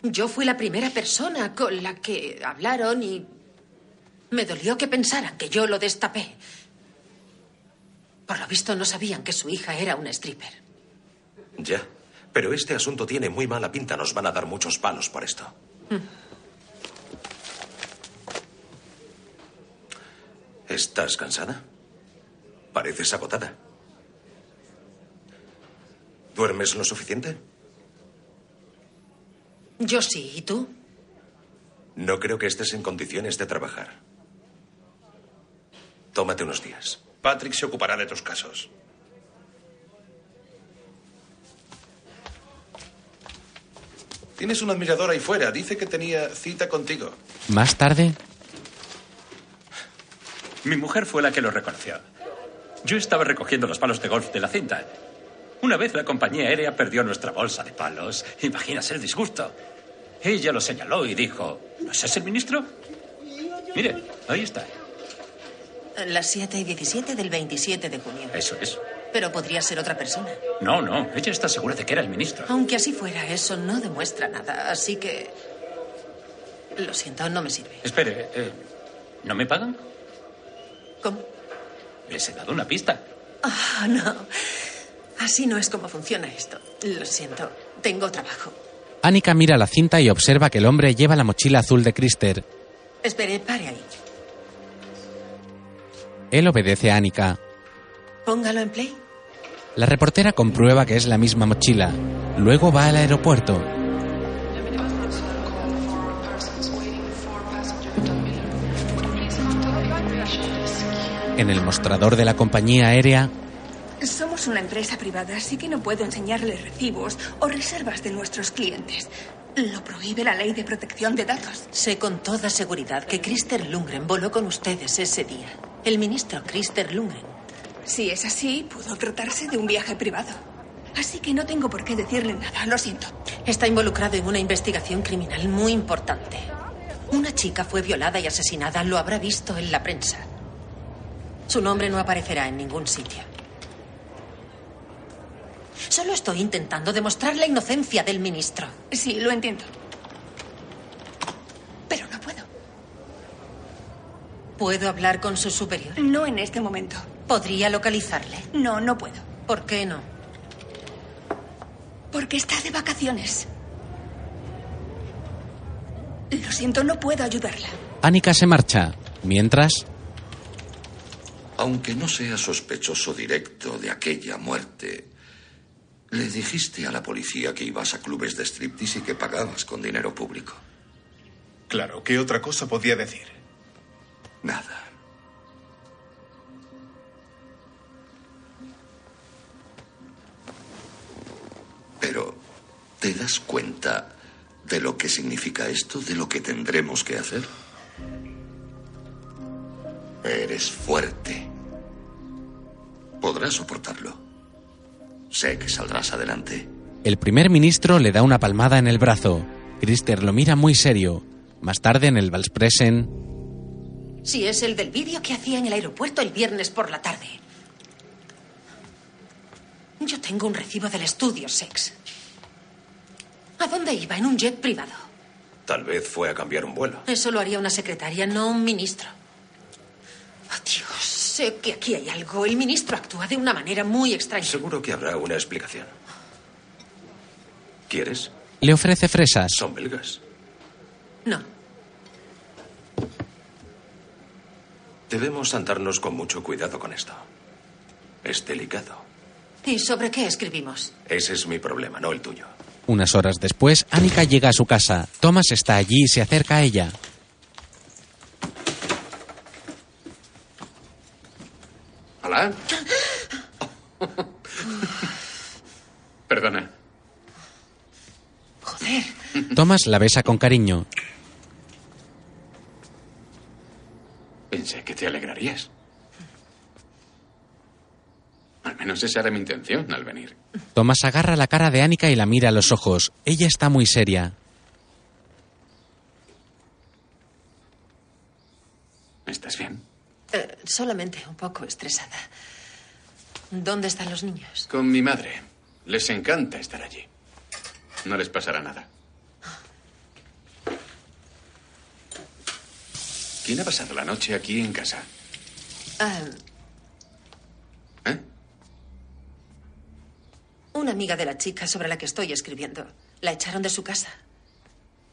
S3: Yo fui la primera persona con la que hablaron y me dolió que pensaran que yo lo destapé. Por lo visto no sabían que su hija era una stripper.
S15: Ya. Pero este asunto tiene muy mala pinta. Nos van a dar muchos palos por esto. ¿Estás cansada? Pareces agotada. ¿Duermes lo suficiente?
S3: Yo sí, ¿y tú?
S15: No creo que estés en condiciones de trabajar. Tómate unos días.
S5: Patrick se ocupará de tus casos. Tienes un admirador ahí fuera. Dice que tenía cita contigo.
S1: Más tarde,
S14: Mi mujer fue la que lo reconoció. Yo estaba recogiendo los palos de golf de la cinta. Una vez la compañía aérea perdió nuestra bolsa de palos. Imaginas el disgusto. Ella lo señaló y dijo, ¿no es el ministro? Mire, ahí está.
S3: Las 7 y 17 del 27 de junio.
S14: Eso es.
S3: Pero podría ser otra persona.
S14: No, no, ella está segura de que era el ministro.
S3: Aunque así fuera, eso no demuestra nada. Así que... Lo siento, no me sirve.
S14: Espere, eh, ¿no me pagan?
S3: ¿Cómo?
S14: Les he dado una pista.
S3: Ah, no. Así no es como funciona esto. Lo siento. Tengo trabajo.
S1: Annika mira la cinta y observa que el hombre lleva la mochila azul de Krister.
S3: Espere, pare ahí.
S1: Él obedece a Annika.
S3: Póngalo en play.
S1: La reportera comprueba que es la misma mochila. Luego va al aeropuerto. En el mostrador de la compañía aérea,
S7: Somos una empresa privada, así que no puedo enseñarles recibos o reservas de nuestros clientes. Lo prohíbe la ley de protección de datos.
S3: Sé con toda seguridad que Krister Lundgren voló con ustedes ese día. El ministro Krister Lundgren.
S7: Si es así, pudo tratarse de un viaje privado. Así que no tengo por qué decirle nada, lo siento.
S3: Está involucrado en una investigación criminal muy importante. Una chica fue violada y asesinada, lo habrá visto en la prensa. Su nombre no aparecerá en ningún sitio. Solo estoy intentando demostrar la inocencia del ministro.
S7: Sí, lo entiendo.
S3: ¿Puedo hablar con su superior?
S7: No en este momento.
S3: ¿Podría localizarle?
S7: No, no puedo.
S3: ¿Por qué no?
S7: Porque está de vacaciones. Lo siento, no puedo ayudarla.
S1: Annika se marcha. Mientras,
S2: Aunque no sea sospechoso directo de aquella muerte, le dijiste a la policía que ibas a clubes de striptease y que pagabas con dinero público.
S5: Claro, ¿qué otra cosa podía decir?
S2: Nada. Pero, ¿te das cuenta de lo que significa esto, de lo que tendremos que hacer? Eres fuerte. Podrás soportarlo. Sé que saldrás adelante.
S1: El primer ministro le da una palmada en el brazo. Krister lo mira muy serio. Más tarde en el Valspresen,
S3: Si es el del vídeo que hacía en el aeropuerto el viernes por la tarde. Yo tengo un recibo del estudio Sex. ¿A dónde iba? En un jet privado.
S15: Tal vez fue a cambiar un vuelo.
S3: Eso lo haría una secretaria, no un ministro. Oh, Dios, sé que aquí hay algo. El ministro actúa de una manera muy extraña.
S15: Seguro que habrá una explicación. ¿Quieres?
S1: le ofrece fresas.
S15: Son belgas.
S3: No.
S15: Debemos andarnos con mucho cuidado con esto. Es delicado.
S3: ¿Y sobre qué escribimos?
S15: Ese es mi problema, no el tuyo.
S1: Unas horas después, Annika llega a su casa. Thomas está allí y se acerca a ella.
S17: ¿Hola? Perdona.
S3: Joder.
S1: Thomas la besa con cariño.
S17: Pensé que te alegrarías. Al menos esa era mi intención al venir.
S1: Thomas agarra la cara de Annika y la mira a los ojos. Ella está muy seria.
S17: ¿Estás bien?
S3: Eh, solamente un poco estresada. ¿Dónde están los niños?
S17: Con mi madre. Les encanta estar allí. No les pasará nada. ¿Quién ha pasado la noche aquí en casa?
S3: Ah,
S17: ¿Eh?
S3: una amiga de la chica sobre la que estoy escribiendo. La echaron de su casa.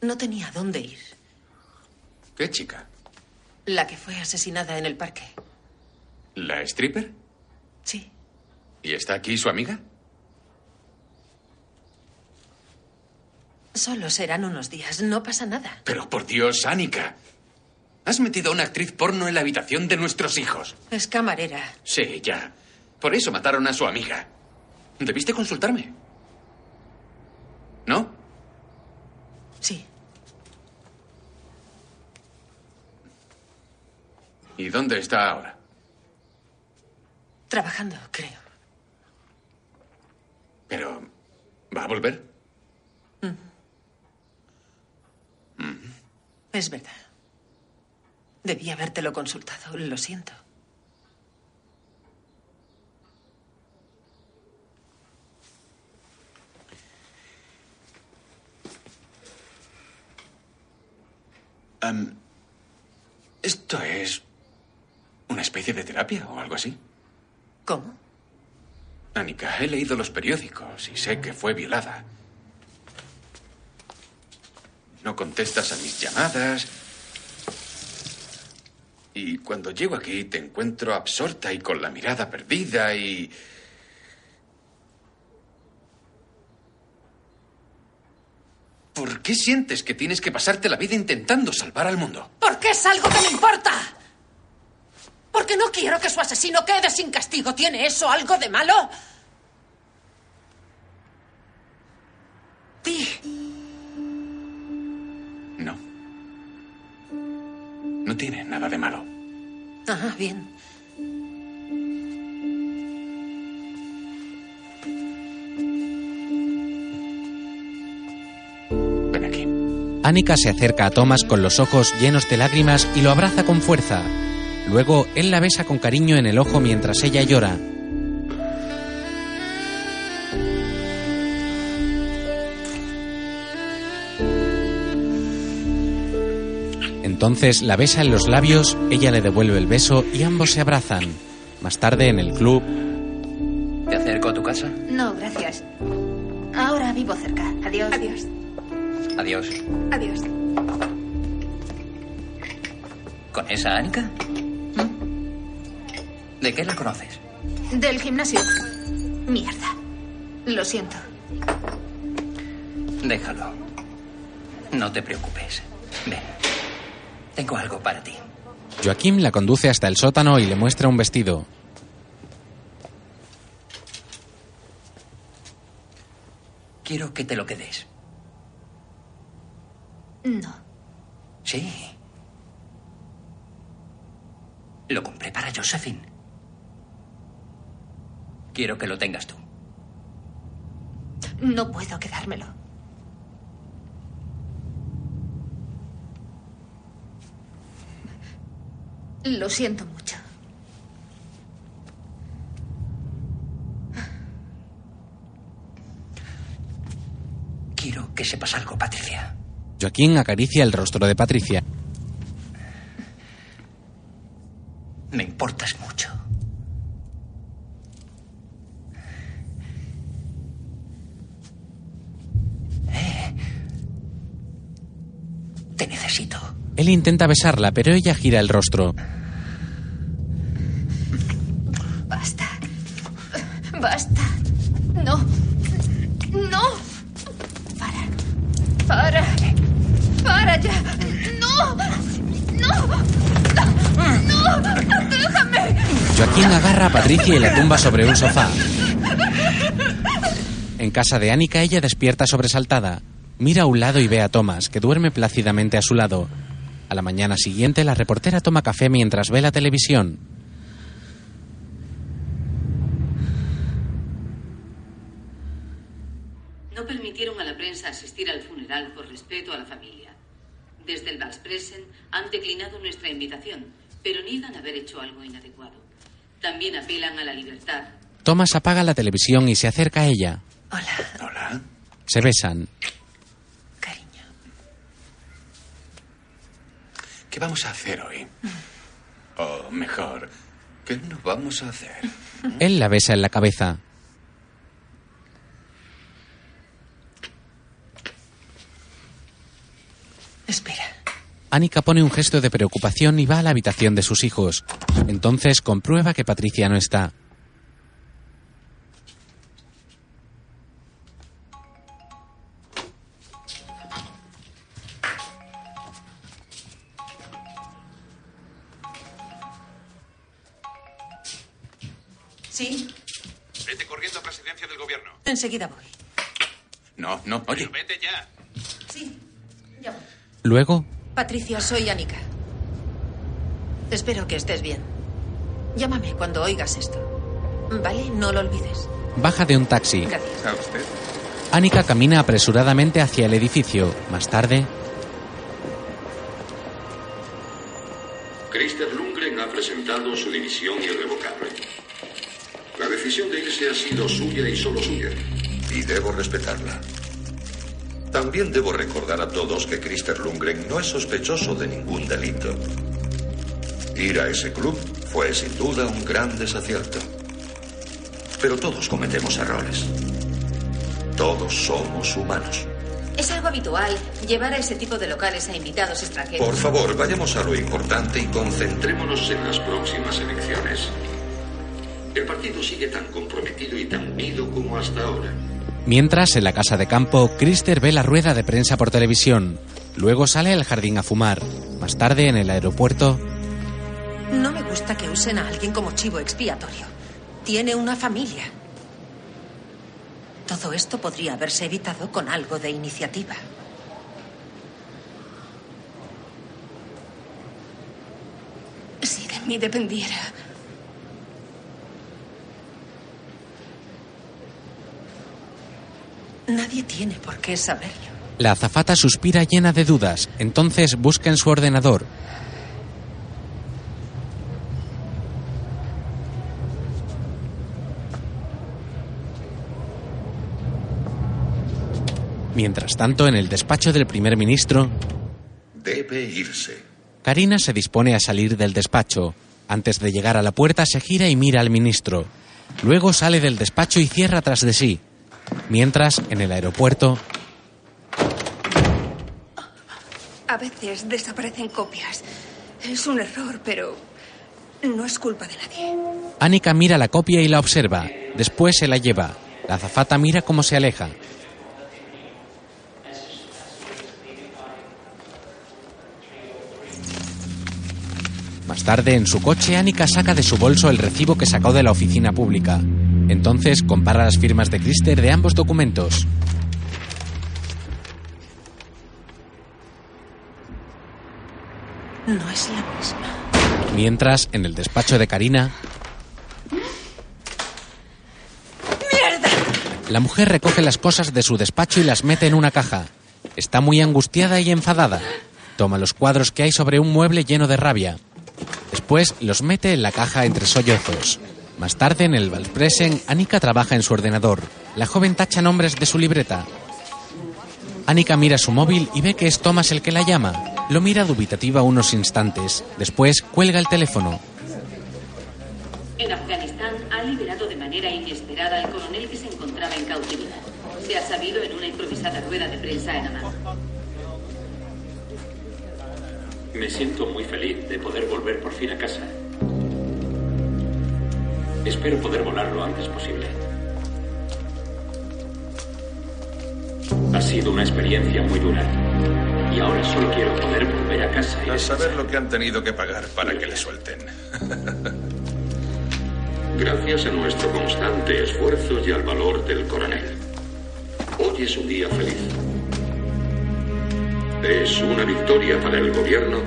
S3: No tenía dónde ir.
S17: ¿Qué chica?
S3: La que fue asesinada en el parque.
S17: ¿La stripper?
S3: Sí.
S17: ¿Y está aquí su amiga?
S3: Solo serán unos días. No pasa nada.
S17: Pero por Dios, Annika. Has metido a una actriz porno en la habitación de nuestros hijos.
S3: Es camarera.
S17: Sí, ya. Por eso mataron a su amiga. Debiste consultarme. ¿No?
S3: Sí.
S17: ¿Y dónde está ahora?
S3: Trabajando, creo.
S17: Pero... ¿Va a volver?
S3: Es verdad. Debí habértelo consultado. Lo siento.
S17: Am, ¿Esto es una especie de terapia o algo así?
S3: ¿Cómo?
S17: Annika, he leído los periódicos y sé que fue violada. No contestas a mis llamadas. Y cuando llego aquí te encuentro absorta y con la mirada perdida y... ¿Por qué sientes que tienes que pasarte la vida intentando salvar al mundo?
S3: Porque es algo que me importa. Porque no quiero que su asesino quede sin castigo. ¿Tiene eso algo de malo? Di.
S17: No. No tiene nada de malo.
S3: Ah, bien.
S1: Annika se acerca a Thomas con los ojos llenos de lágrimas y lo abraza con fuerza. Luego él la besa con cariño en el ojo mientras ella llora. Entonces la besa en los labios, ella le devuelve el beso y ambos se abrazan. Más tarde en el club,
S18: ¿Te acerco a tu casa?
S4: No, gracias. Ahora vivo cerca. Adiós. Adiós.
S18: Adiós.
S4: Adiós.
S18: ¿Con esa Annika? ¿De qué la conoces?
S4: Del gimnasio. Mierda. Lo siento.
S18: Déjalo. No te preocupes. Ven. Tengo algo para ti.
S1: Joaquín la conduce hasta el sótano y le muestra un vestido.
S18: Quiero que te lo quedes.
S4: No.
S18: Sí. Lo compré para Josephine. Quiero que lo tengas tú.
S4: No puedo quedármelo. Lo siento mucho.
S18: Quiero que sepas algo, Patricia.
S1: Joaquín acaricia el rostro de Patricia.
S18: Me importas mucho. Eh. Te necesito.
S1: Él intenta besarla, pero ella gira el rostro.
S4: Basta. Basta. No. No. Para. Para. Para ya. No. No. No. Déjame.
S1: Joaquín agarra a Patricia y la tumba sobre un sofá. En casa de Annika, ella despierta sobresaltada. Mira a un lado y ve a Thomas, que duerme plácidamente a su lado. A la mañana siguiente, la reportera toma café mientras ve la televisión.
S19: No permitieron a la prensa asistir al funeral por respeto a la familia. Desde el Valspresen han declinado nuestra invitación, pero niegan haber hecho algo inadecuado. También apelan a la libertad.
S1: Thomas apaga la televisión y se acerca a ella.
S13: Hola.
S15: Hola.
S1: Se besan.
S15: ¿Qué vamos a hacer hoy? O mejor, ¿qué no vamos a hacer?
S1: Él la besa en la cabeza.
S10: Espera.
S1: Annika pone un gesto de preocupación y va a la habitación de sus hijos. Entonces comprueba que Patricia no está.
S10: Enseguida voy.
S15: No, no, oye.
S5: Vete ya.
S4: Sí. Ya voy.
S1: Luego,
S3: Patricia, soy Anika. Espero que estés bien. Llámame cuando oigas esto. ¿Vale? No lo olvides.
S1: baja de un taxi.
S3: Gracias.
S15: ¿A usted?
S1: Annika camina apresuradamente hacia el edificio. Más tarde,
S2: Christer Lundgren ha presentado su dimisión irrevocable. La decisión de irse ha sido suya y solo suya. Y debo respetarla. También debo recordar a todos que Christer Lundgren no es sospechoso de ningún delito. Ir a ese club fue sin duda un gran desacierto. Pero todos cometemos errores. Todos somos humanos.
S3: Es algo habitual llevar a ese tipo de locales a invitados extranjeros.
S2: Por favor, vayamos a lo importante y concentrémonos en las próximas elecciones. El partido sigue tan comprometido y tan unido como hasta ahora.
S1: mientras en la casa de campo, Krister ve la rueda de prensa por televisión. Luego sale al jardín a fumar. Más tarde, en el aeropuerto,
S3: No me gusta que usen a alguien como chivo expiatorio. Tiene una familia. Todo esto podría haberse evitado con algo de iniciativa.
S7: Si de mí dependiera.
S3: Nadie tiene por qué saberlo.
S1: la azafata suspira llena de dudas. Entonces busca en su ordenador. Mientras tanto, en el despacho del primer ministro,
S2: Debe irse.
S1: Karina se dispone a salir del despacho. Antes de llegar a la puerta se gira y mira al ministro. Luego sale del despacho y cierra tras de sí. Mientras, en el aeropuerto,
S7: A veces desaparecen copias. Es un error, pero no es culpa de nadie.
S1: Annika mira la copia y la observa. Después se la lleva. La azafata mira cómo se aleja. Más tarde, en su coche, Annika saca de su bolso el recibo que sacó de la oficina pública. Entonces compara las firmas de Krister de ambos documentos.
S3: No es la misma.
S1: Mientras, en el despacho de Karina, La mujer recoge las cosas de su despacho y las mete en una caja. Está muy angustiada y enfadada. Toma los cuadros que hay sobre un mueble lleno de rabia. Después los mete en la caja entre sollozos. Más tarde, en el Valpresen, Annika trabaja en su ordenador. La joven tacha nombres de su libreta. Annika mira su móvil y ve que es Thomas el que la llama. Lo mira dubitativa unos instantes. Después cuelga el teléfono.
S19: En Afganistán ha liberado de manera inesperada al coronel que se encontraba en cautividad. Se ha sabido en una improvisada rueda de prensa en Amman.
S20: Me siento muy feliz de poder volver por fin a casa. Espero poder volar lo antes posible. Ha sido una experiencia muy dura. Y ahora solo quiero poder volver a casa y
S5: A saber lo que han tenido que pagar para que le suelten.
S12: Gracias a nuestro constante esfuerzo y al valor del coronel. Hoy es un día feliz. Es una victoria para el gobierno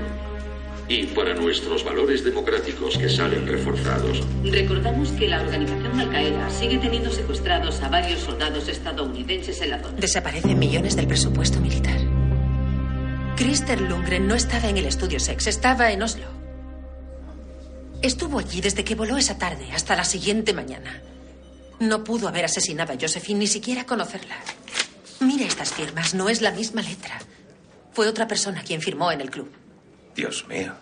S12: y para nuestros valores democráticos que salen reforzados.
S19: Recordamos que la organización Al-Qaeda sigue teniendo secuestrados a varios soldados estadounidenses en la zona.
S3: Desaparecen millones del presupuesto militar. Christer Lundgren no estaba en el estudio Sex, estaba en Oslo. Estuvo allí desde que voló esa tarde hasta la siguiente mañana. No pudo haber asesinado a Josephine ni siquiera conocerla. Mira estas firmas, no es la misma letra. Fue otra persona quien firmó en el club.
S15: Dios mío.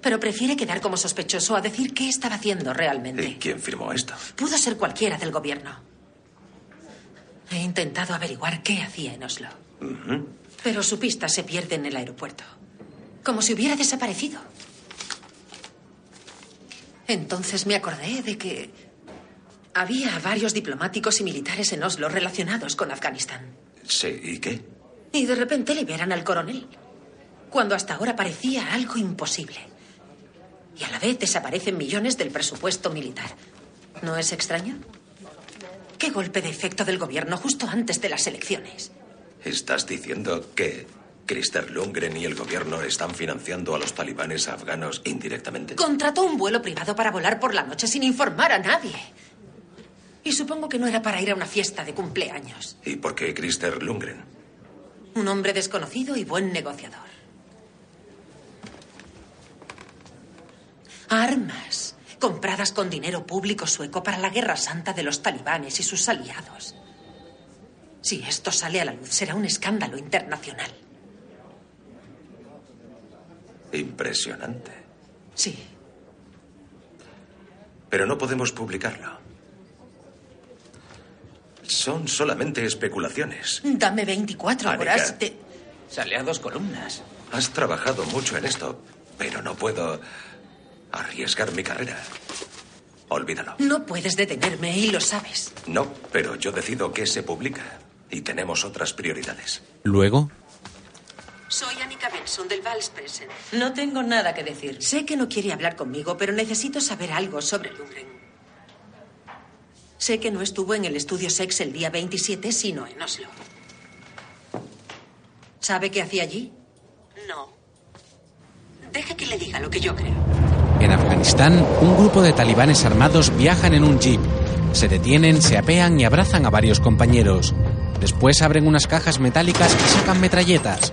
S3: Pero prefiere quedar como sospechoso a decir qué estaba haciendo realmente.
S15: ¿Y quién firmó esto?
S3: Pudo ser cualquiera del gobierno. He intentado averiguar qué hacía en Oslo. Pero su pista se pierde en el aeropuerto. Como si hubiera desaparecido. Entonces me acordé de que había varios diplomáticos y militares en Oslo relacionados con Afganistán.
S15: Sí, ¿y qué?
S3: Y de repente liberan al coronel. Cuando hasta ahora parecía algo imposible. Y a la vez desaparecen millones del presupuesto militar. ¿No es extraño? ¿Qué golpe de efecto del gobierno justo antes de las elecciones?
S15: ¿Estás diciendo que Christer Lundgren y el gobierno están financiando a los talibanes afganos indirectamente?
S3: Contrató un vuelo privado para volar por la noche sin informar a nadie. Y supongo que no era para ir a una fiesta de cumpleaños.
S15: ¿Y por qué Christer Lundgren?
S3: Un hombre desconocido y buen negociador. Armas compradas con dinero público sueco para la guerra santa de los talibanes y sus aliados. Si esto sale a la luz, será un escándalo internacional.
S15: Impresionante.
S3: Sí.
S15: Pero no podemos publicarlo. Son solamente especulaciones.
S3: Dame 24
S15: Anika.
S3: horas de...
S9: Sale a dos columnas.
S15: Has trabajado mucho en esto, pero no puedo arriesgar mi carrera. Olvídalo.
S3: No puedes detenerme y lo sabes.
S15: No, pero yo decido qué se publica. Y tenemos otras prioridades.
S1: Luego,
S3: Soy Annika Benson del Valspresen. No tengo nada que decir. Sé que no quiere hablar conmigo, pero necesito saber algo sobre Lundgren. Sé que no estuvo en el estudio Sex el día 27, sino en Oslo. ¿Sabe qué hacía allí? No. Deje que le diga lo que yo creo.
S1: en Afganistán, un grupo de talibanes armados viajan en un jeep. Se detienen, se apean y abrazan a varios compañeros. Después abren unas cajas metálicas y sacan metralletas.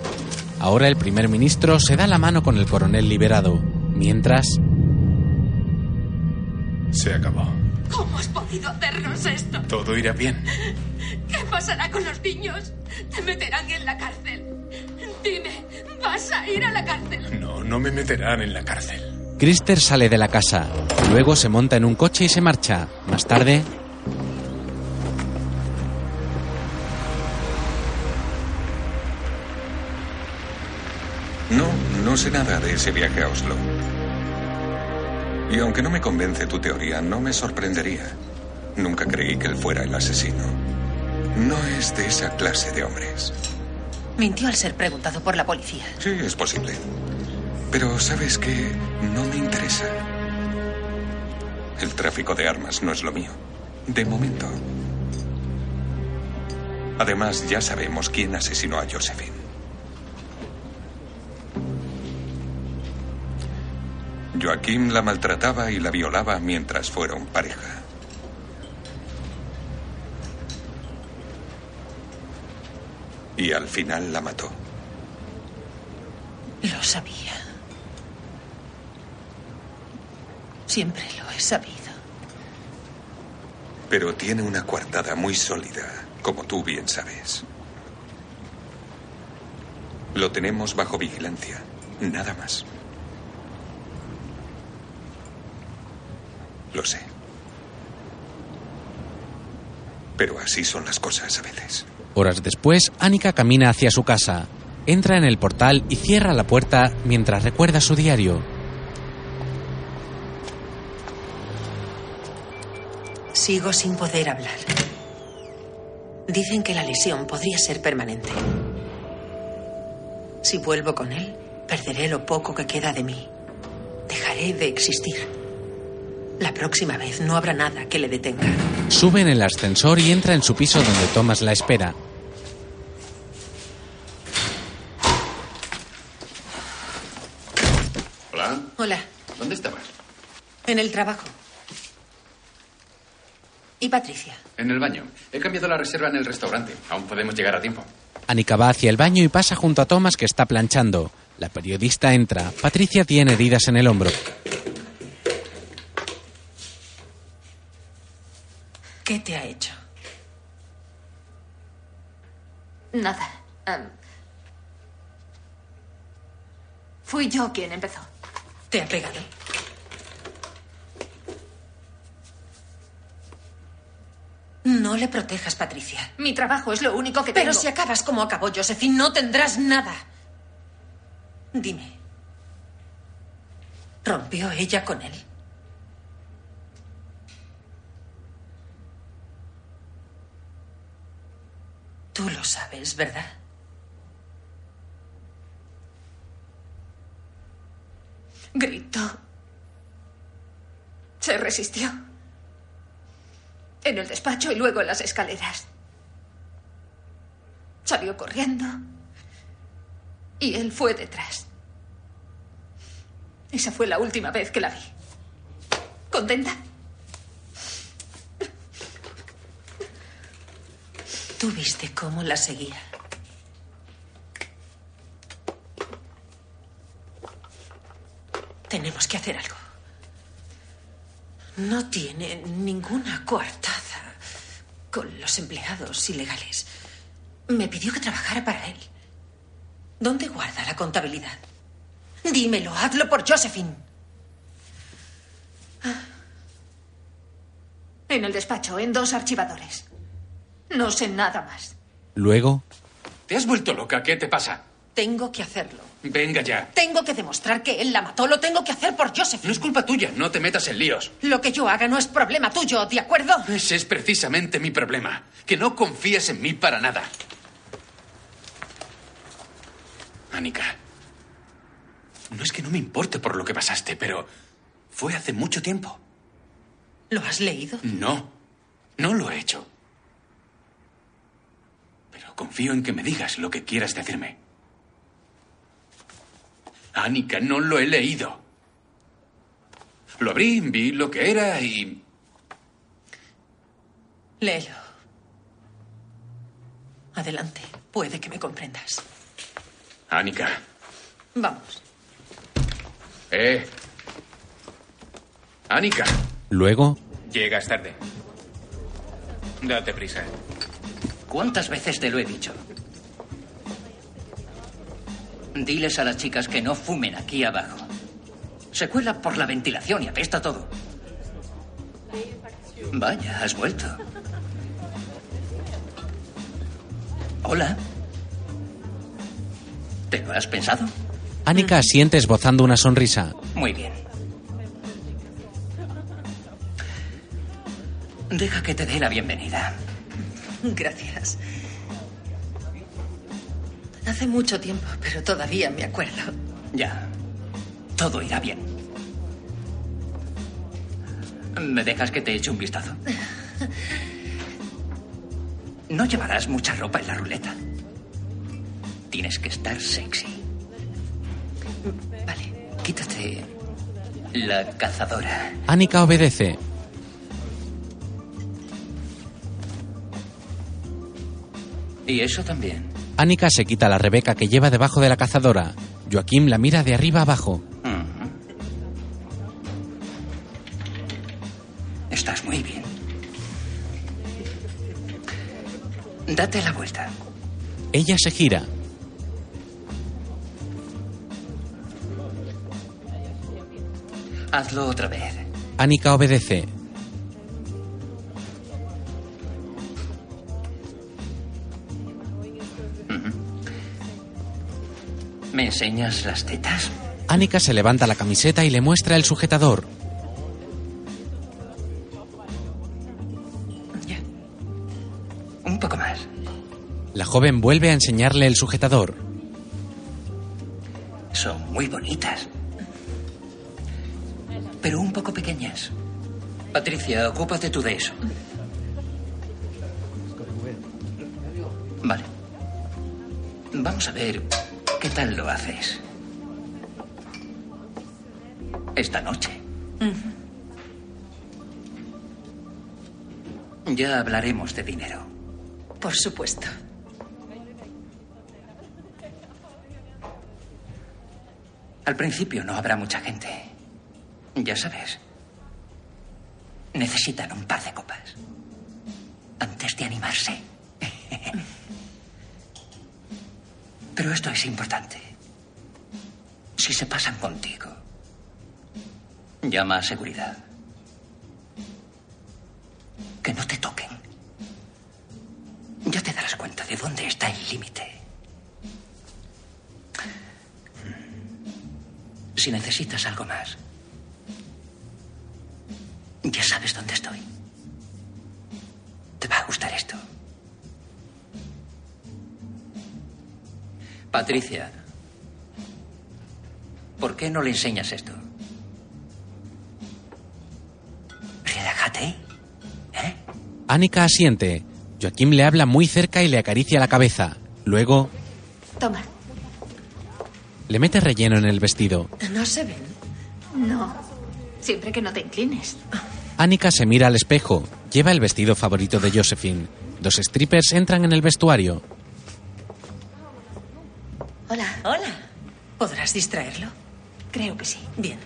S1: Ahora el primer ministro se da la mano con el coronel liberado. Mientras,
S11: Se acabó.
S7: ¿Cómo has podido hacernos esto?
S11: Todo irá bien.
S7: ¿Qué pasará con los niños? Te meterán en la cárcel. Dime, ¿vas a ir a la cárcel?
S11: No, no me meterán en la cárcel.
S1: Christer sale de la casa. Luego se monta en un coche y se marcha. Más tarde,
S6: No, no sé nada de ese viaje a Oslo. Y aunque no me convence tu teoría, no me sorprendería. Nunca creí que él fuera el asesino. No es de esa clase de hombres.
S3: Mintió al ser preguntado por la policía.
S6: Sí, es posible. Pero sabes que no me interesa. El tráfico de armas no es lo mío. De momento. Además, ya sabemos quién asesinó a Josephine. Joaquín la maltrataba y la violaba mientras fueron pareja. Y al final la mató.
S16: Lo sabía. Siempre lo he sabido.
S6: Pero tiene una coartada muy sólida, como tú bien sabes. Lo tenemos bajo vigilancia. Nada más. Lo sé. Pero así son las cosas a veces.
S1: Horas después, Annika camina hacia su casa. Entra en el portal y cierra la puerta mientras recuerda su diario.
S3: Sigo sin poder hablar. Dicen que la lesión podría ser permanente. Si vuelvo con él, perderé lo poco que queda de mí. Dejaré de existir. La próxima vez no habrá nada que le detenga.
S1: Sube en el ascensor y entra en su piso donde Thomas la espera.
S17: Hola.
S3: Hola,
S17: ¿Dónde estabas?
S3: en el trabajo. ¿Y Patricia?
S17: En el baño. He cambiado la reserva en el restaurante. Aún podemos llegar a tiempo.
S1: Annika va hacia el baño y pasa junto a Thomas que está planchando. La periodista entra. Patricia tiene heridas en el hombro.
S3: ¿Qué te ha hecho?
S4: Nada. Em, fui yo quien empezó.
S3: ¿Te ha pegado? No le protejas, Patricia.
S4: Mi trabajo es lo único que
S3: Pero
S4: tengo.
S3: si acabas como acabó Josephine, no tendrás nada. Dime. ¿Rompió ella con él? Tú lo sabes, ¿verdad?
S4: Gritó. Se resistió. En el despacho y luego en las escaleras. Salió corriendo. Y él fue detrás. Esa fue la última vez que la vi. ¿Contenta?
S3: Tú viste cómo la seguía. Tenemos que hacer algo. No tiene ninguna coartada con los empleados ilegales. Me pidió que trabajara para él. ¿Dónde guarda la contabilidad? Dímelo, hazlo por Josephine.
S4: En el despacho, en dos archivadores. No sé nada más.
S1: Luego,
S17: ¿Te has vuelto loca? ¿Qué te pasa?
S3: Tengo que hacerlo.
S17: Venga ya.
S3: Tengo que demostrar que él la mató. Lo tengo que hacer por Josephine.
S17: No es culpa tuya. No te metas en líos.
S3: Lo que yo haga no es problema tuyo, ¿de acuerdo?
S17: Ese es precisamente mi problema. Que no confíes en mí para nada. Anika. No es que no me importe por lo que pasaste, pero fue hace mucho tiempo.
S3: ¿Lo has leído?
S17: No, no lo he hecho. Confío en que me digas lo que quieras decirme. Anika, no lo he leído. Lo abrí, vi lo que era y...
S3: Léelo. Adelante. Puede que me comprendas.
S17: Anika,
S3: Vamos.
S17: eh. Anika,
S1: luego,
S11: Llegas tarde. Date prisa.
S18: ¿Cuántas veces te lo he dicho? Diles a las chicas que no fumen aquí abajo. Se cuela por la ventilación y apesta todo. Vaya, has vuelto. Hola. ¿Te lo has pensado?
S1: Annika asiente esbozando una sonrisa.
S18: Muy bien. Deja que te dé la bienvenida.
S3: Gracias. Hace mucho tiempo, pero todavía me acuerdo.
S18: Ya. Todo irá bien. ¿Me dejas que te eche un vistazo? No llevarás mucha ropa en la ruleta. Tienes que estar sexy.
S3: Vale.
S18: Quítate la cazadora.
S1: Annika obedece.
S18: Y eso también.
S1: Annika se quita la Rebeca que lleva debajo de la cazadora. Joaquín la mira de arriba abajo.
S18: Estás muy bien. Date la vuelta.
S1: Ella se gira.
S18: Hazlo otra vez.
S1: Annika obedece.
S18: ¿Me enseñas las tetas?
S1: Annika se levanta la camiseta y le muestra el sujetador.
S18: Un poco más.
S1: La joven vuelve a enseñarle el sujetador.
S18: Son muy bonitas. Pero un poco pequeñas. Patricia, ocúpate tú de eso. Vale. Vamos a ver tal lo haces. Esta noche. Ya hablaremos de dinero.
S16: Por supuesto.
S18: Al principio no habrá mucha gente. Ya sabes. Necesitan un par de copas. Antes de animarse. Pero esto es importante. Si se pasan contigo, llama a seguridad. Que no te toquen. Ya te darás cuenta de dónde está el límite. Si necesitas algo más, ya sabes dónde estoy. Patricia, ¿por qué no le enseñas esto? Relájate.
S1: Annika asiente. Joaquín le habla muy cerca y le acaricia la cabeza. Luego
S4: Toma.
S1: le mete relleno en el vestido.
S4: ¿No se ven? No. Siempre que no te inclines.
S1: Annika se mira al espejo. Lleva el vestido favorito de Josephine. Dos strippers entran en el vestuario.
S16: ¿Podrás distraerlo? Creo que sí. Bien.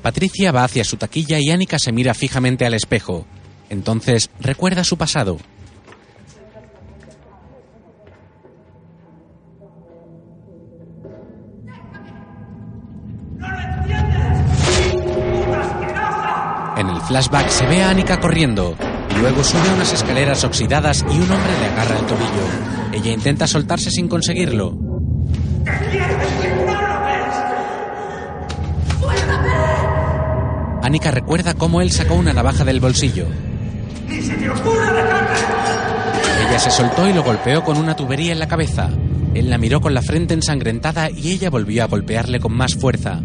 S1: Patricia va hacia su taquilla y Annika se mira fijamente al espejo. Entonces recuerda su pasado. En el flashback se ve a Annika corriendo. Luego sube unas escaleras oxidadas y un hombre le agarra el tobillo. Ella intenta soltarse sin conseguirlo. Annika recuerda cómo él sacó una navaja del bolsillo.
S21: ¡Ni se te ocurra dejarme!
S1: Ella se soltó y lo golpeó con una tubería en la cabeza. Él la miró con la frente ensangrentada y ella volvió a golpearle con más fuerza.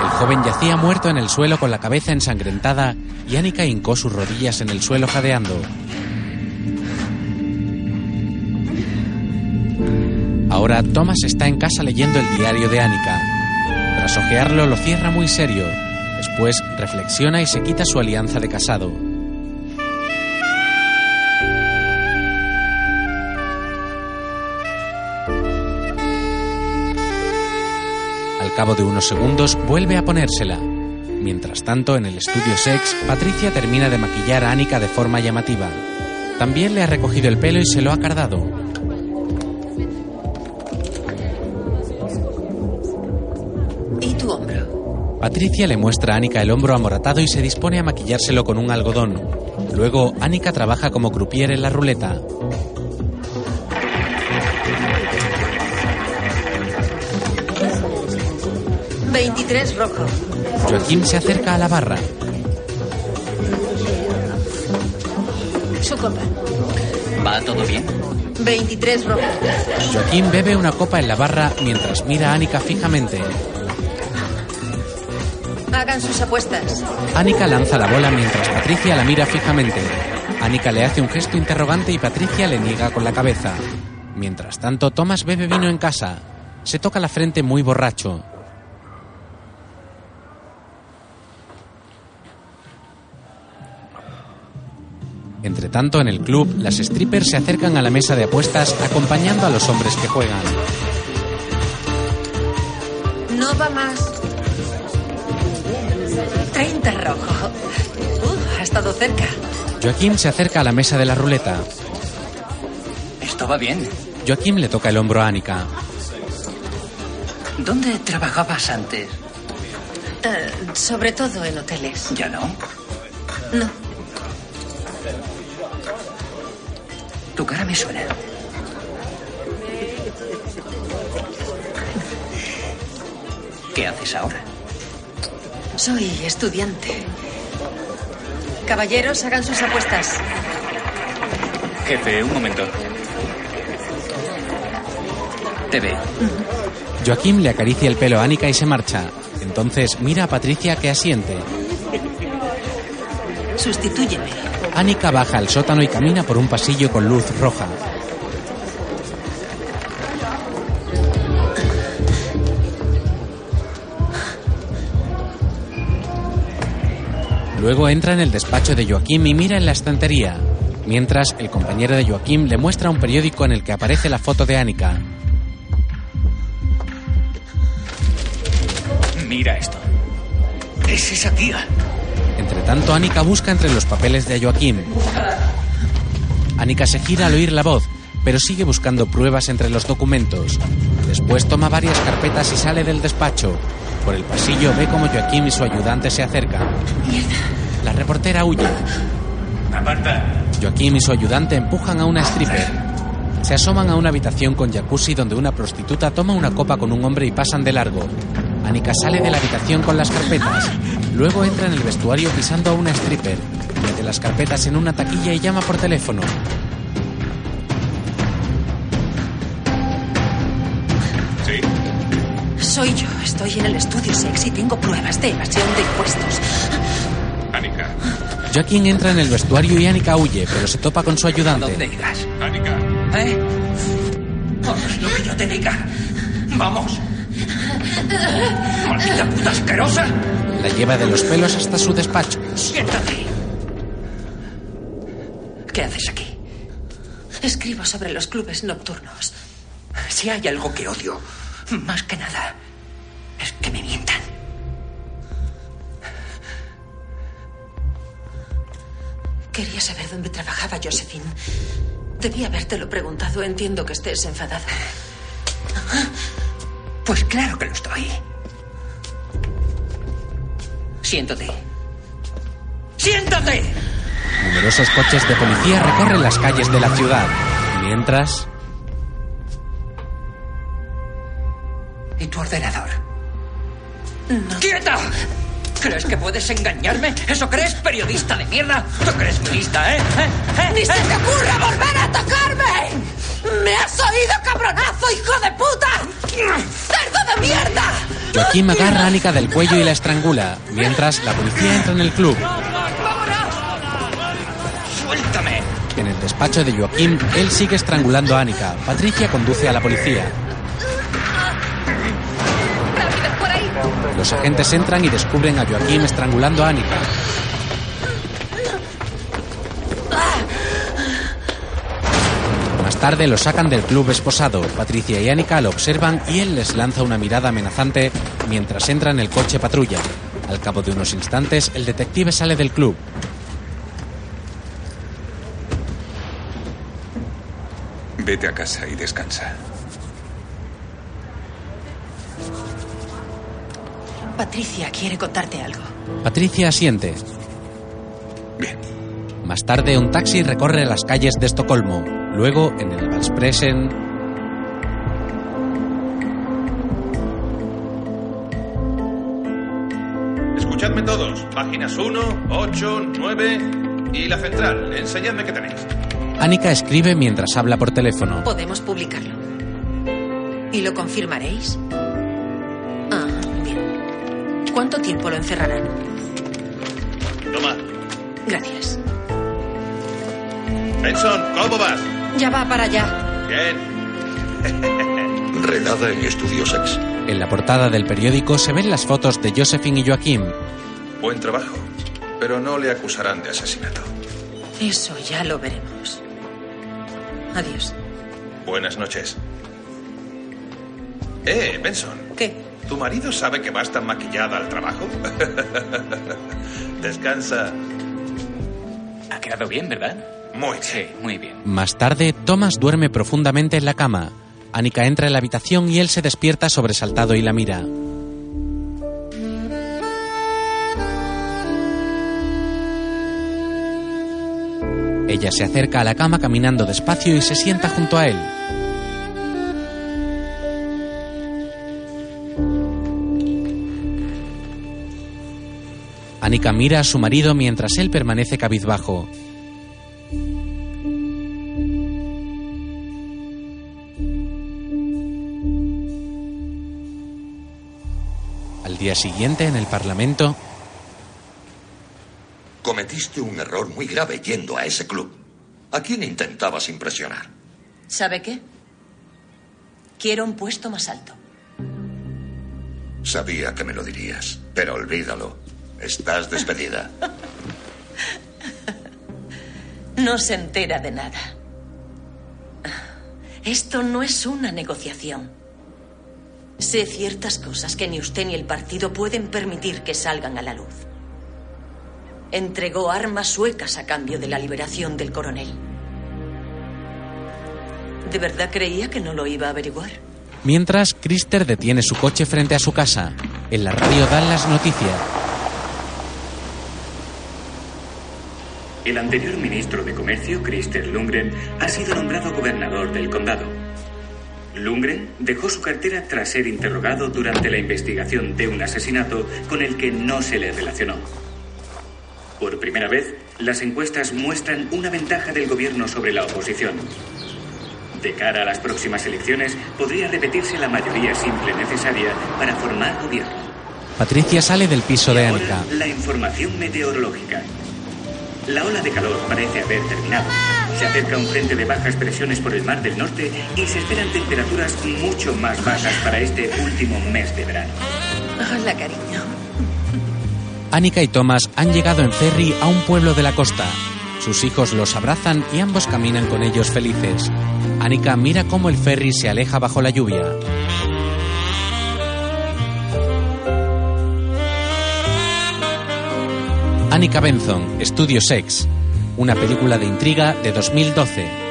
S1: El joven yacía muerto en el suelo con la cabeza ensangrentada y Annika hincó sus rodillas en el suelo jadeando. Ahora Thomas está en casa leyendo el diario de Annika. Tras ojearlo lo cierra muy serio. Después reflexiona y se quita su alianza de casado. Al cabo de unos segundos vuelve a ponérsela. Mientras tanto, en el estudio Sex, Patricia termina de maquillar a Annika de forma llamativa. También le ha recogido el pelo y se lo ha cardado. Patricia le muestra a Annika el hombro amoratado y se dispone a maquillárselo con un algodón. Luego, Annika trabaja como croupier en la ruleta.
S16: Veintitrés rojo.
S1: Joaquín se acerca a la barra.
S16: Su copa.
S18: ¿Va todo bien?
S16: 23 rojo.
S1: Joaquín bebe una copa en la barra mientras mira a Annika fijamente.
S16: Hagan sus apuestas.
S1: Annika lanza la bola mientras Patricia la mira fijamente. Annika le hace un gesto interrogante y Patricia le niega con la cabeza. Mientras tanto, Thomas bebe vino en casa. Se toca la frente muy borracho. Entre tanto, en el club, las strippers se acercan a la mesa de apuestas acompañando a los hombres que juegan.
S3: No va más. 30 rojo. Uh, ha estado cerca.
S1: Joaquim se acerca a la mesa de la ruleta.
S18: Esto va bien.
S1: Joaquim le toca el hombro a Annika.
S18: ¿Dónde trabajabas antes?
S3: Eh, sobre todo en hoteles.
S18: ¿Ya no?
S3: No.
S18: Tu cara me suena. ¿Qué haces ahora?
S3: Soy estudiante. Caballeros, hagan sus apuestas.
S22: Jefe, un momento.
S18: Te veo.
S1: Joaquim le acaricia el pelo a Annika y se marcha. Entonces mira a Patricia que asiente.
S3: Sustitúyeme.
S1: Annika baja al sótano y camina por un pasillo con luz roja. Luego entra en el despacho de Joaquim y mira en la estantería. Mientras, el compañero de Joaquim le muestra un periódico en el que aparece la foto de Annika.
S22: Mira esto. Es esa tía.
S1: Entre tanto, Annika busca entre los papeles de Joaquim. Annika se gira al oír la voz, pero sigue buscando pruebas entre los documentos. Después toma varias carpetas y sale del despacho. Por el pasillo ve como Joaquim y su ayudante se acercan. La reportera huye.
S22: Aparta.
S1: Joaquim y su ayudante empujan a una stripper. Se asoman a una habitación con jacuzzi donde una prostituta toma una copa con un hombre y pasan de largo. Annika sale de la habitación con las carpetas. Luego entra en el vestuario pisando a una stripper. Mete las carpetas en una taquilla y llama por teléfono.
S3: Soy yo. Estoy en el estudio sex y tengo pruebas de evasión de impuestos.
S22: Anika.
S1: Joaquín entra en el vestuario y Annika huye, pero se topa con su ayudante.
S18: ¿Dónde irás?
S22: Anika.
S18: ¿Eh? Haz lo que yo te diga. Vamos. ¡Maldita puta asquerosa!
S1: La lleva de los pelos hasta su despacho.
S18: Siéntate. ¿Qué haces aquí?
S3: Escribo sobre los clubes nocturnos.
S18: Si hay algo que odio, más que nada, es que me mientan.
S3: Quería saber dónde trabajaba Josephine. Debía habértelo preguntado. Entiendo que estés enfadado.
S18: Pues claro que lo estoy. Siéntate. ¡Siéntate!
S1: Numerosos coches de policía recorren las calles de la ciudad. Mientras,
S18: ¿Y tu ordenador? ¡Quieta! ¿Crees que puedes engañarme? ¿Eso crees, periodista de mierda? ¿Tú crees lista, eh? ¿Eh? ¿Eh?
S3: ¡Ni se
S18: ¿Eh?
S3: te ocurra volver a tocarme! ¿Me has oído, cabronazo, hijo de puta? ¡Cerdo de mierda!
S1: Joaquim agarra a Annika del cuello y la estrangula. Mientras, la policía entra en el club.
S18: ¡Suéltame!
S1: En el despacho de Joaquim, él sigue estrangulando a Annika. Patricia conduce a la policía. Los agentes entran y descubren a Joaquim estrangulando a Annika. Más tarde lo sacan del club esposado. Patricia y Annika lo observan y él les lanza una mirada amenazante mientras entra en el coche patrulla. Al cabo de unos instantes, el detective sale del club.
S6: Vete a casa y descansa.
S3: Patricia quiere contarte algo.
S1: Patricia asiente.
S6: Bien.
S1: Más tarde, un taxi recorre las calles de Estocolmo. Luego, en el Valspresen,
S5: Escuchadme todos. Páginas 1, 8, 9 y la central. Enseñadme qué tenéis.
S1: Annika escribe mientras habla por teléfono.
S3: Podemos publicarlo. ¿Y lo confirmaréis? ¿Cuánto tiempo lo encerrarán?
S5: Toma.
S3: Gracias.
S5: Benson, ¿cómo vas?
S3: Ya va para allá.
S5: Bien.
S2: Redada en Estudio Sex.
S1: En la portada del periódico se ven las fotos de Josephine y Joaquim.
S5: Buen trabajo. Pero no le acusarán de asesinato.
S3: Eso ya lo veremos. Adiós.
S5: Buenas noches. Eh, Benson.
S3: ¿Qué?
S5: ¿Tu marido sabe que vas tan maquillada al trabajo? Descansa.
S22: Ha quedado bien, ¿verdad?
S5: Muy bien.
S22: Sí, muy bien.
S1: Más tarde, Thomas duerme profundamente en la cama. Annika entra en la habitación y él se despierta sobresaltado y la mira. Ella se acerca a la cama caminando despacio y se sienta junto a él. Annika mira a su marido mientras él permanece cabizbajo. Al día siguiente, en el Parlamento,
S2: Cometiste un error muy grave yendo a ese club. ¿A quién intentabas impresionar?
S3: ¿Sabe qué? Quiero un puesto más alto.
S2: Sabía que me lo dirías, pero olvídalo. Estás despedida.
S3: No se entera de nada. Esto no es una negociación. Sé ciertas cosas que ni usted ni el partido pueden permitir que salgan a la luz. Entregó armas suecas a cambio de la liberación del coronel. ¿De verdad creía que no lo iba a averiguar?
S1: mientras Krister detiene su coche frente a su casa. En la radio dan las noticias.
S20: El anterior ministro de Comercio, Christer Lundgren, ha sido nombrado gobernador del condado. Lundgren dejó su cartera tras ser interrogado durante la investigación de un asesinato con el que no se le relacionó. Por primera vez, las encuestas muestran una ventaja del gobierno sobre la oposición. De cara a las próximas elecciones, podría repetirse la mayoría simple necesaria para formar gobierno.
S1: Patricia sale del piso de Annika.
S20: La información meteorológica. La ola de calor parece haber terminado. Se acerca un frente de bajas presiones por el Mar del Norte y se esperan temperaturas mucho más bajas para este último mes de verano.
S3: Hola, cariño.
S1: Annika y Thomas han llegado en ferry a un pueblo de la costa. Sus hijos los abrazan y ambos caminan con ellos felices. Annika mira cómo el ferry se aleja bajo la lluvia. Annika Benson, Estudio Sex, una película de intriga de 2012.